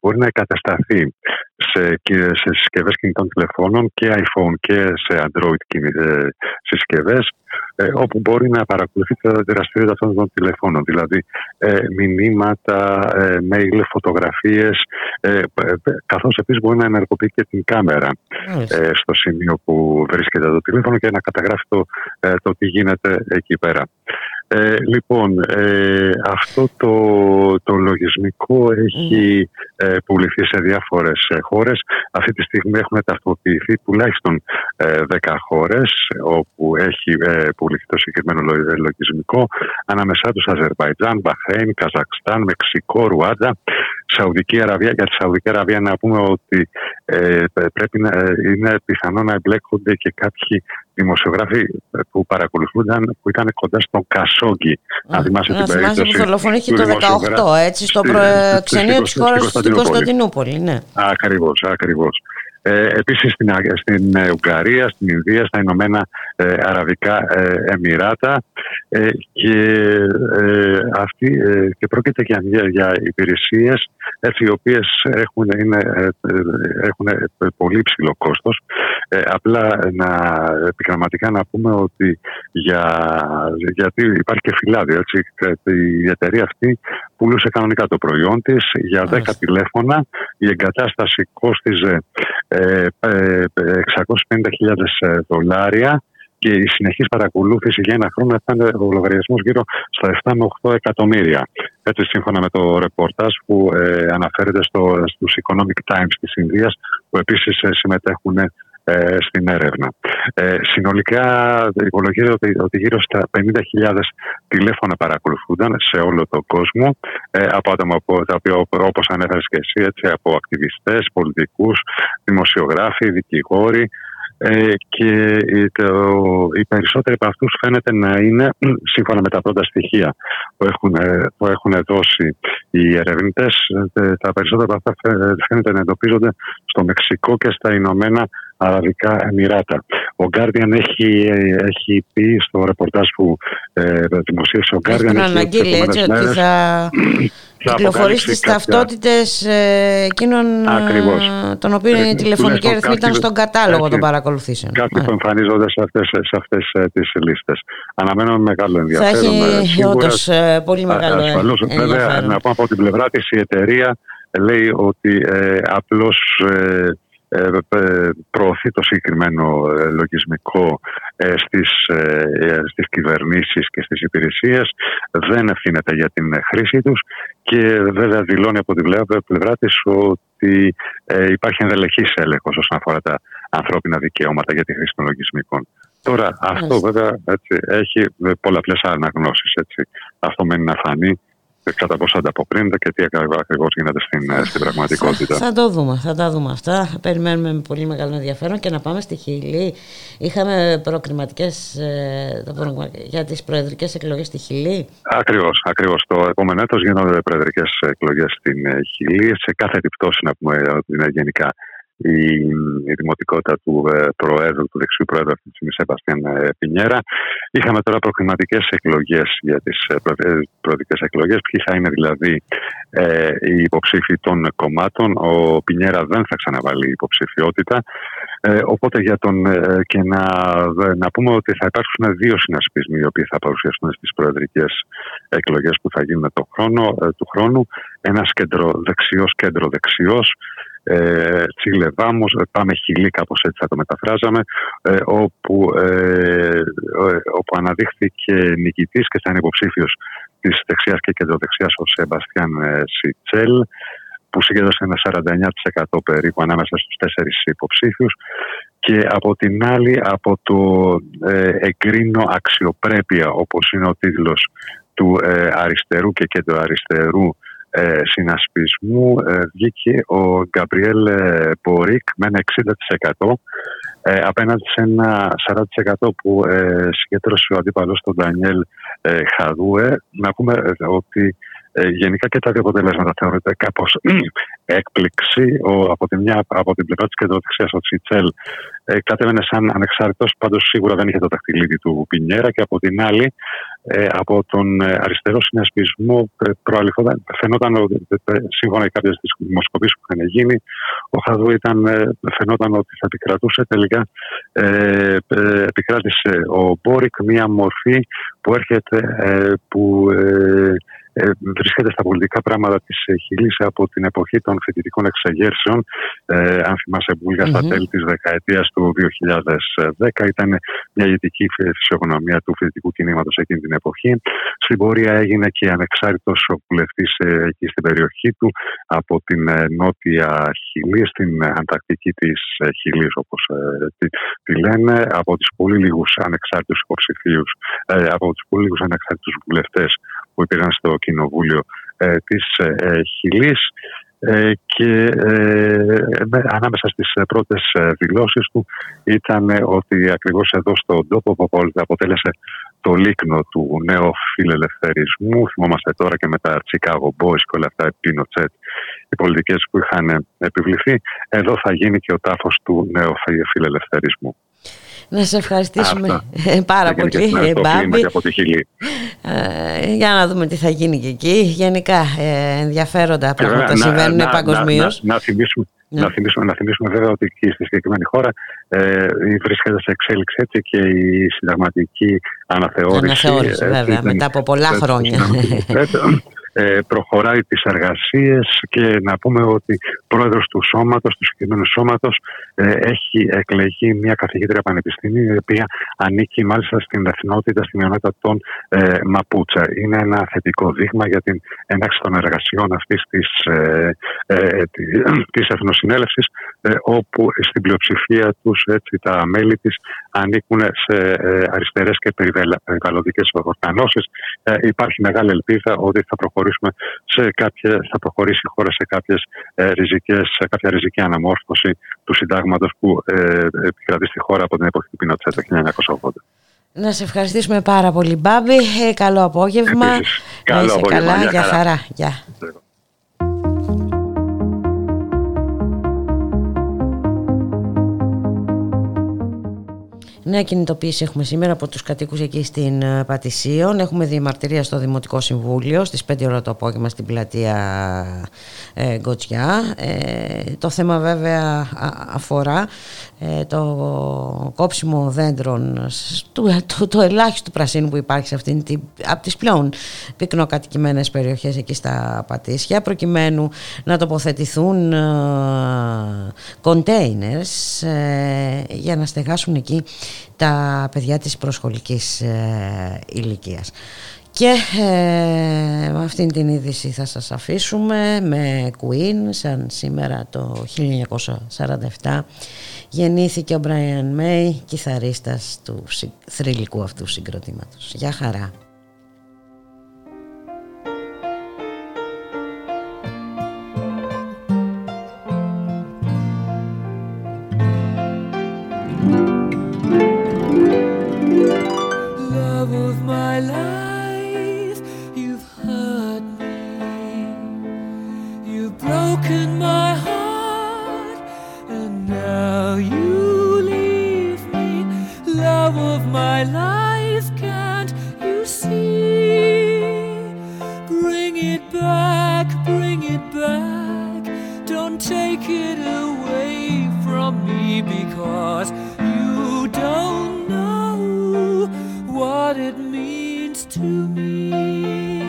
μπορεί να εγκατασταθεί σε, σε συσκευές κινητών τηλεφώνων και iPhone και σε Android ε, συσκευές, ε, όπου μπορεί να παρακολουθεί τα δραστηριότητα αυτών των τηλεφώνων. Δηλαδή ε, μηνύματα, ε, mail, φωτογραφίες, ε, καθώς επίσης μπορεί να ενεργοποιεί και την κάμερα ε, στο σημείο που βρίσκεται το τηλέφωνο και να καταγράφει το, το τι γίνεται εκεί πέρα. Ε, λοιπόν, ε, αυτό το, το λογισμικό έχει ε, πουληθεί σε διάφορες ε, χώρες. Αυτή τη στιγμή έχουν ταυτοποιηθεί τουλάχιστον 10 χώρες όπου έχει πουληθεί το συγκεκριμένο λογισμικό. Ανάμεσά τους Αζερβαϊτζάν, Μπαχρέιν, Καζακστάν, Μεξικό, Ρουάντα, Σαουδική Αραβία. Για τη Σαουδική Αραβία να πούμε ότι πρέπει να είναι πιθανό να εμπλέκονται και κάποιοι δημοσιογράφοι που παρακολουθούνταν που ήταν κοντά στον Κασόγκη. Να θυμάσαι την περίπτωση. που δολοφονήθηκε το 18, έτσι, στο προεξενείο της χώρα στην Κωνσταντινούπολη. Ναι. Ακριβώς, ακριβώς. Ε, επίσης στην, στην ε, Ουγγαρία, στην Ινδία, στα Ηνωμένα ε, Αραβικά ε, Εμμυράτα ε, και, αυτή, και πρόκειται για, για υπηρεσίες έτσι, οι οποίες έχουν, είναι, έχουν πολύ ψηλό κόστος. απλά να επιγραμματικά να πούμε ότι για, γιατί υπάρχει και φυλάδι. Έτσι, η εταιρεία αυτή πουλούσε κανονικά το προϊόν της για 10 τηλέφωνα. Η εγκατάσταση κόστιζε 650.000 ε, δολάρια και η συνεχής παρακολούθηση για ένα χρόνο ήταν ο λογαριασμός γύρω στα 7 με 8 εκατομμύρια. Έτσι, σύμφωνα με το ρεπορτάζ που ε, αναφέρεται στο, στους Economic Times της Ινδίας, που επίσης ε, συμμετέχουν ε, στην έρευνα. Ε, συνολικά υπολογίζεται ότι, ότι γύρω στα 50.000 τηλέφωνα παρακολουθούνταν σε όλο τον κόσμο ε, από άτομα τα οποία όπως ανέφερες και εσύ έτσι, από ακτιβιστές, πολιτικούς, δημοσιογράφοι, δικηγόροι ε, και το, οι περισσότεροι από αυτούς φαίνεται να είναι σύμφωνα με τα πρώτα στοιχεία που έχουν, που έχουν δώσει οι ερευνητές τα περισσότερα από αυτά φαίνεται να εντοπίζονται στο Μεξικό και στα Ηνωμένα Αραβικά Εμμυράτα. Ο Guardian έχει, έχει πει στο ρεπορτάζ που ε, δημοσίευσε ο Guardian... Έχει αναγγείλει έτσι ότι θα κυκλοφορήσει τις ταυτότητες ε, εκείνων Ακριβώς. των οποίων η τηλεφωνική αριθμή ήταν στον κατάλογο των παρακολουθήσεων. Κάποιοι που εμφανίζονται σε αυτές, σε αυτές ε, τις λίστες. Αναμένω με μεγάλο ενδιαφέρον. Θα έχει ε, όντως πολύ μεγάλο ασφαλώς, ενδιαφέρον. Βέβαια, να πω από την πλευρά της η εταιρεία λέει ότι ε, απλώς προωθεί το συγκεκριμένο λογισμικό στις, στις κυβερνήσεις και στις υπηρεσίες, δεν ευθύνεται για την χρήση τους και βέβαια δηλώνει από την πλευρά της ότι υπάρχει ενδελεχής έλεγχος όσον αφορά τα ανθρώπινα δικαιώματα για τη χρήση των λογισμικών. Τώρα αυτό βέβαια έτσι, έχει πολλαπλές αναγνώσεις. Έτσι. Αυτό μένει να φανεί κατά πόσο ανταποκρίνεται και τι ακριβώς γίνεται στην, ε, στην πραγματικότητα. Θα, το δούμε, θα τα δούμε αυτά. Περιμένουμε με πολύ μεγάλο ενδιαφέρον και να πάμε στη Χιλή. Είχαμε προκριματικές ε, για τις προεδρικές εκλογές στη Χιλή. Ακριβώς, ακριβώς. Το επόμενο έτος γίνονται προεδρικές εκλογές στην ε, Χιλή. Σε κάθε επιπτώση να πούμε ότι είναι γενικά η, η δημοτικότητα του ε, Προέδρου, του δεξιού Προέδρου αυτής της στιγμή, Σεβαστιαν ε, Πινιέρα. Είχαμε τώρα προκληματικέ εκλογές για τις ε, προεδρικές εκλογές. Ποιοι θα είναι δηλαδή ε, οι υποψήφοι των κομμάτων. Ο Πινιέρα δεν θα ξαναβάλει υποψηφιότητα. Ε, οπότε για τον, ε, και να, να πούμε ότι θα υπάρξουν δύο συνασπισμοί οι οποίοι θα παρουσιαστούν στις προεδρικές εκλογές που θα γίνουν το χρόνο, του χρόνου. Ένας κέντρο δεξιό, κέντρο δεξιό ε, Τσίλε Βάμος, ε, πάμε χιλί κάπως έτσι θα το μεταφράζαμε ε, όπου, ε, ε, όπου αναδείχθηκε νικητής και θα είναι υποψήφιος της δεξιάς και κεντροδεξιάς ο Σεμπαστιάν Σιτσέλ που συγκέντρωσε ένα 49% περίπου ανάμεσα στους τέσσερις υποψήφιους. Και από την άλλη από το ε, εγκρίνω αξιοπρέπεια όπως είναι ο τίτλος του αριστερού και κεντροαριστερού ε, συνασπισμού ε, βγήκε ο Γκαμπριέλ ε, Μπορίκ με ένα 60% ε, απέναντι σε ένα 40% που ε, συγκέντρωσε ο αντίπαλος τον Ντανιέλ ε, Χαδούε. Να πούμε ότι ε, γενικά και τα δύο αποτελέσματα θεωρείται κάπως έκπληξη. Ο, από, τη μια, από την πλευρά της κεντροδεξιάς, ο Τσιτσέλ ε, κατέβαινε σαν ανεξάρτητος, πάντως σίγουρα δεν είχε το δαχτυλίδι του Πινιέρα. Και από την άλλη, ε, από τον ε, αριστερό συνασπισμό, ε, προαληφόταν, φαινόταν, σύμφωνα με κάποιες δημοσκοπήσεις που είχαν γίνει, ο Χαδού ήταν, φαινόταν ότι θα επικρατούσε. Τελικά ε, επικράτησε ο Μπόρικ, μία μορφή που έρχεται, που ε, βρίσκεται στα πολιτικά πράγματα της ε, Χιλής από την εποχή των φοιτητικών εξεγέρσεων. Ε, αν θυμάσαι, Μπούλγα, mm-hmm. στα τέλη της δεκαετίας του 2010 ήταν μια ηγετική φυσιογνωμία του φοιτητικού κινήματος εκείνη την εποχή. Στην πορεία έγινε και ανεξάρτητος βουλευτής ε, εκεί στην περιοχή του από την νότια Χιλή, στην Ανταρκτική της Χιλής, όπως τη, τη, λένε, από του πολύ λίγους ανεξάρτητους υποψηφίους, από τους πολύ λίγους ανεξάρτητους βουλευτές που υπήρχαν στο Κοινοβούλιο ε, της ε, ε Χιλής ε, και ανάμεσα στις πρώτες δηλώσεις του ήταν ότι ακριβώς εδώ στον τόπο που αποτέλεσε το λίκνο του νέου φιλελευθερισμού. Θυμόμαστε τώρα και με τα Chicago Boys και όλα αυτά, Pinochet, οι πολιτικές που είχαν επιβληθεί. Εδώ θα γίνει και ο τάφος του νέου φιλελευθερισμού. Να σε ευχαριστήσουμε πάρα πολύ, Μπάμπη. Ε, για να δούμε τι θα γίνει και εκεί. Γενικά ε, ενδιαφέροντα πράγματα συμβαίνουν παγκοσμίως. Να, να, θυμίσουμε, ναι. Να, θυμίσουμε, να θυμίσουμε βέβαια ότι και στη συγκεκριμένη χώρα ε, βρίσκεται σε εξέλιξη έτσι και η συνταγματική αναθεώρηση. Αναθεώρηση, βέβαια, μετά από πολλά χρόνια. Ε, προχωράει τις εργασίες και να πούμε ότι πρόεδρος του σώματος, του συγκεκριμένου σώματος ε, έχει εκλεγεί μια καθηγήτρια πανεπιστήμιου η οποία ανήκει μάλιστα στην εθνότητα, στην μειονότητα των ε, Μαπούτσα. Είναι ένα θετικό δείγμα για την ένταξη των εργασιών αυτής της, ε, ε, της Εθνοσυνέλευσης όπου στην πλειοψηφία τους έτσι, τα μέλη της ανήκουν σε αριστερές και περιβαλλοντικές οργανώσεις. Υπάρχει μεγάλη ελπίδα ότι θα προχωρήσει προχωρήσουμε σε κάποια, θα προχωρήσει η χώρα σε, κάποιες, ε, ριζικές, σε κάποια ριζική αναμόρφωση του συντάγματος που ε, επικρατεί στη χώρα από την εποχή του Πινότσετ το 1980. Να σε ευχαριστήσουμε πάρα πολύ Μπάμπη. Ε, καλό απόγευμα. Επίσης, καλό απόγευμα. Καλά, για χαρά. Γεια. Νέα κινητοποίηση έχουμε σήμερα από τους κατοίκους εκεί στην ε, Πατησίων. Έχουμε διαμαρτυρία στο Δημοτικό Συμβούλιο στις 5 ώρα το απόγευμα στην πλατεία ε, Γκοτσιά. Ε, το θέμα βέβαια αφορά ε, το κόψιμο δέντρων το, το, το ελάχιστο πρασίνου που υπάρχει σε αυτήν την, από τις πλέον πυκνοκατοικημένες περιοχές εκεί στα Πατήσια προκειμένου να τοποθετηθούν κοντέινερς για να στεγάσουν εκεί τα παιδιά της προσχολικής ε, ηλικίας. Και ε, με αυτήν την είδηση θα σας αφήσουμε με Queen σαν σήμερα το 1947 γεννήθηκε ο Brian May κιθαρίστας του θρηλυκού αυτού συγκροτήματος. Γεια χαρά! my life, can't you see? Bring it back, bring it back. Don't take it away from me because you don't know what it means to me.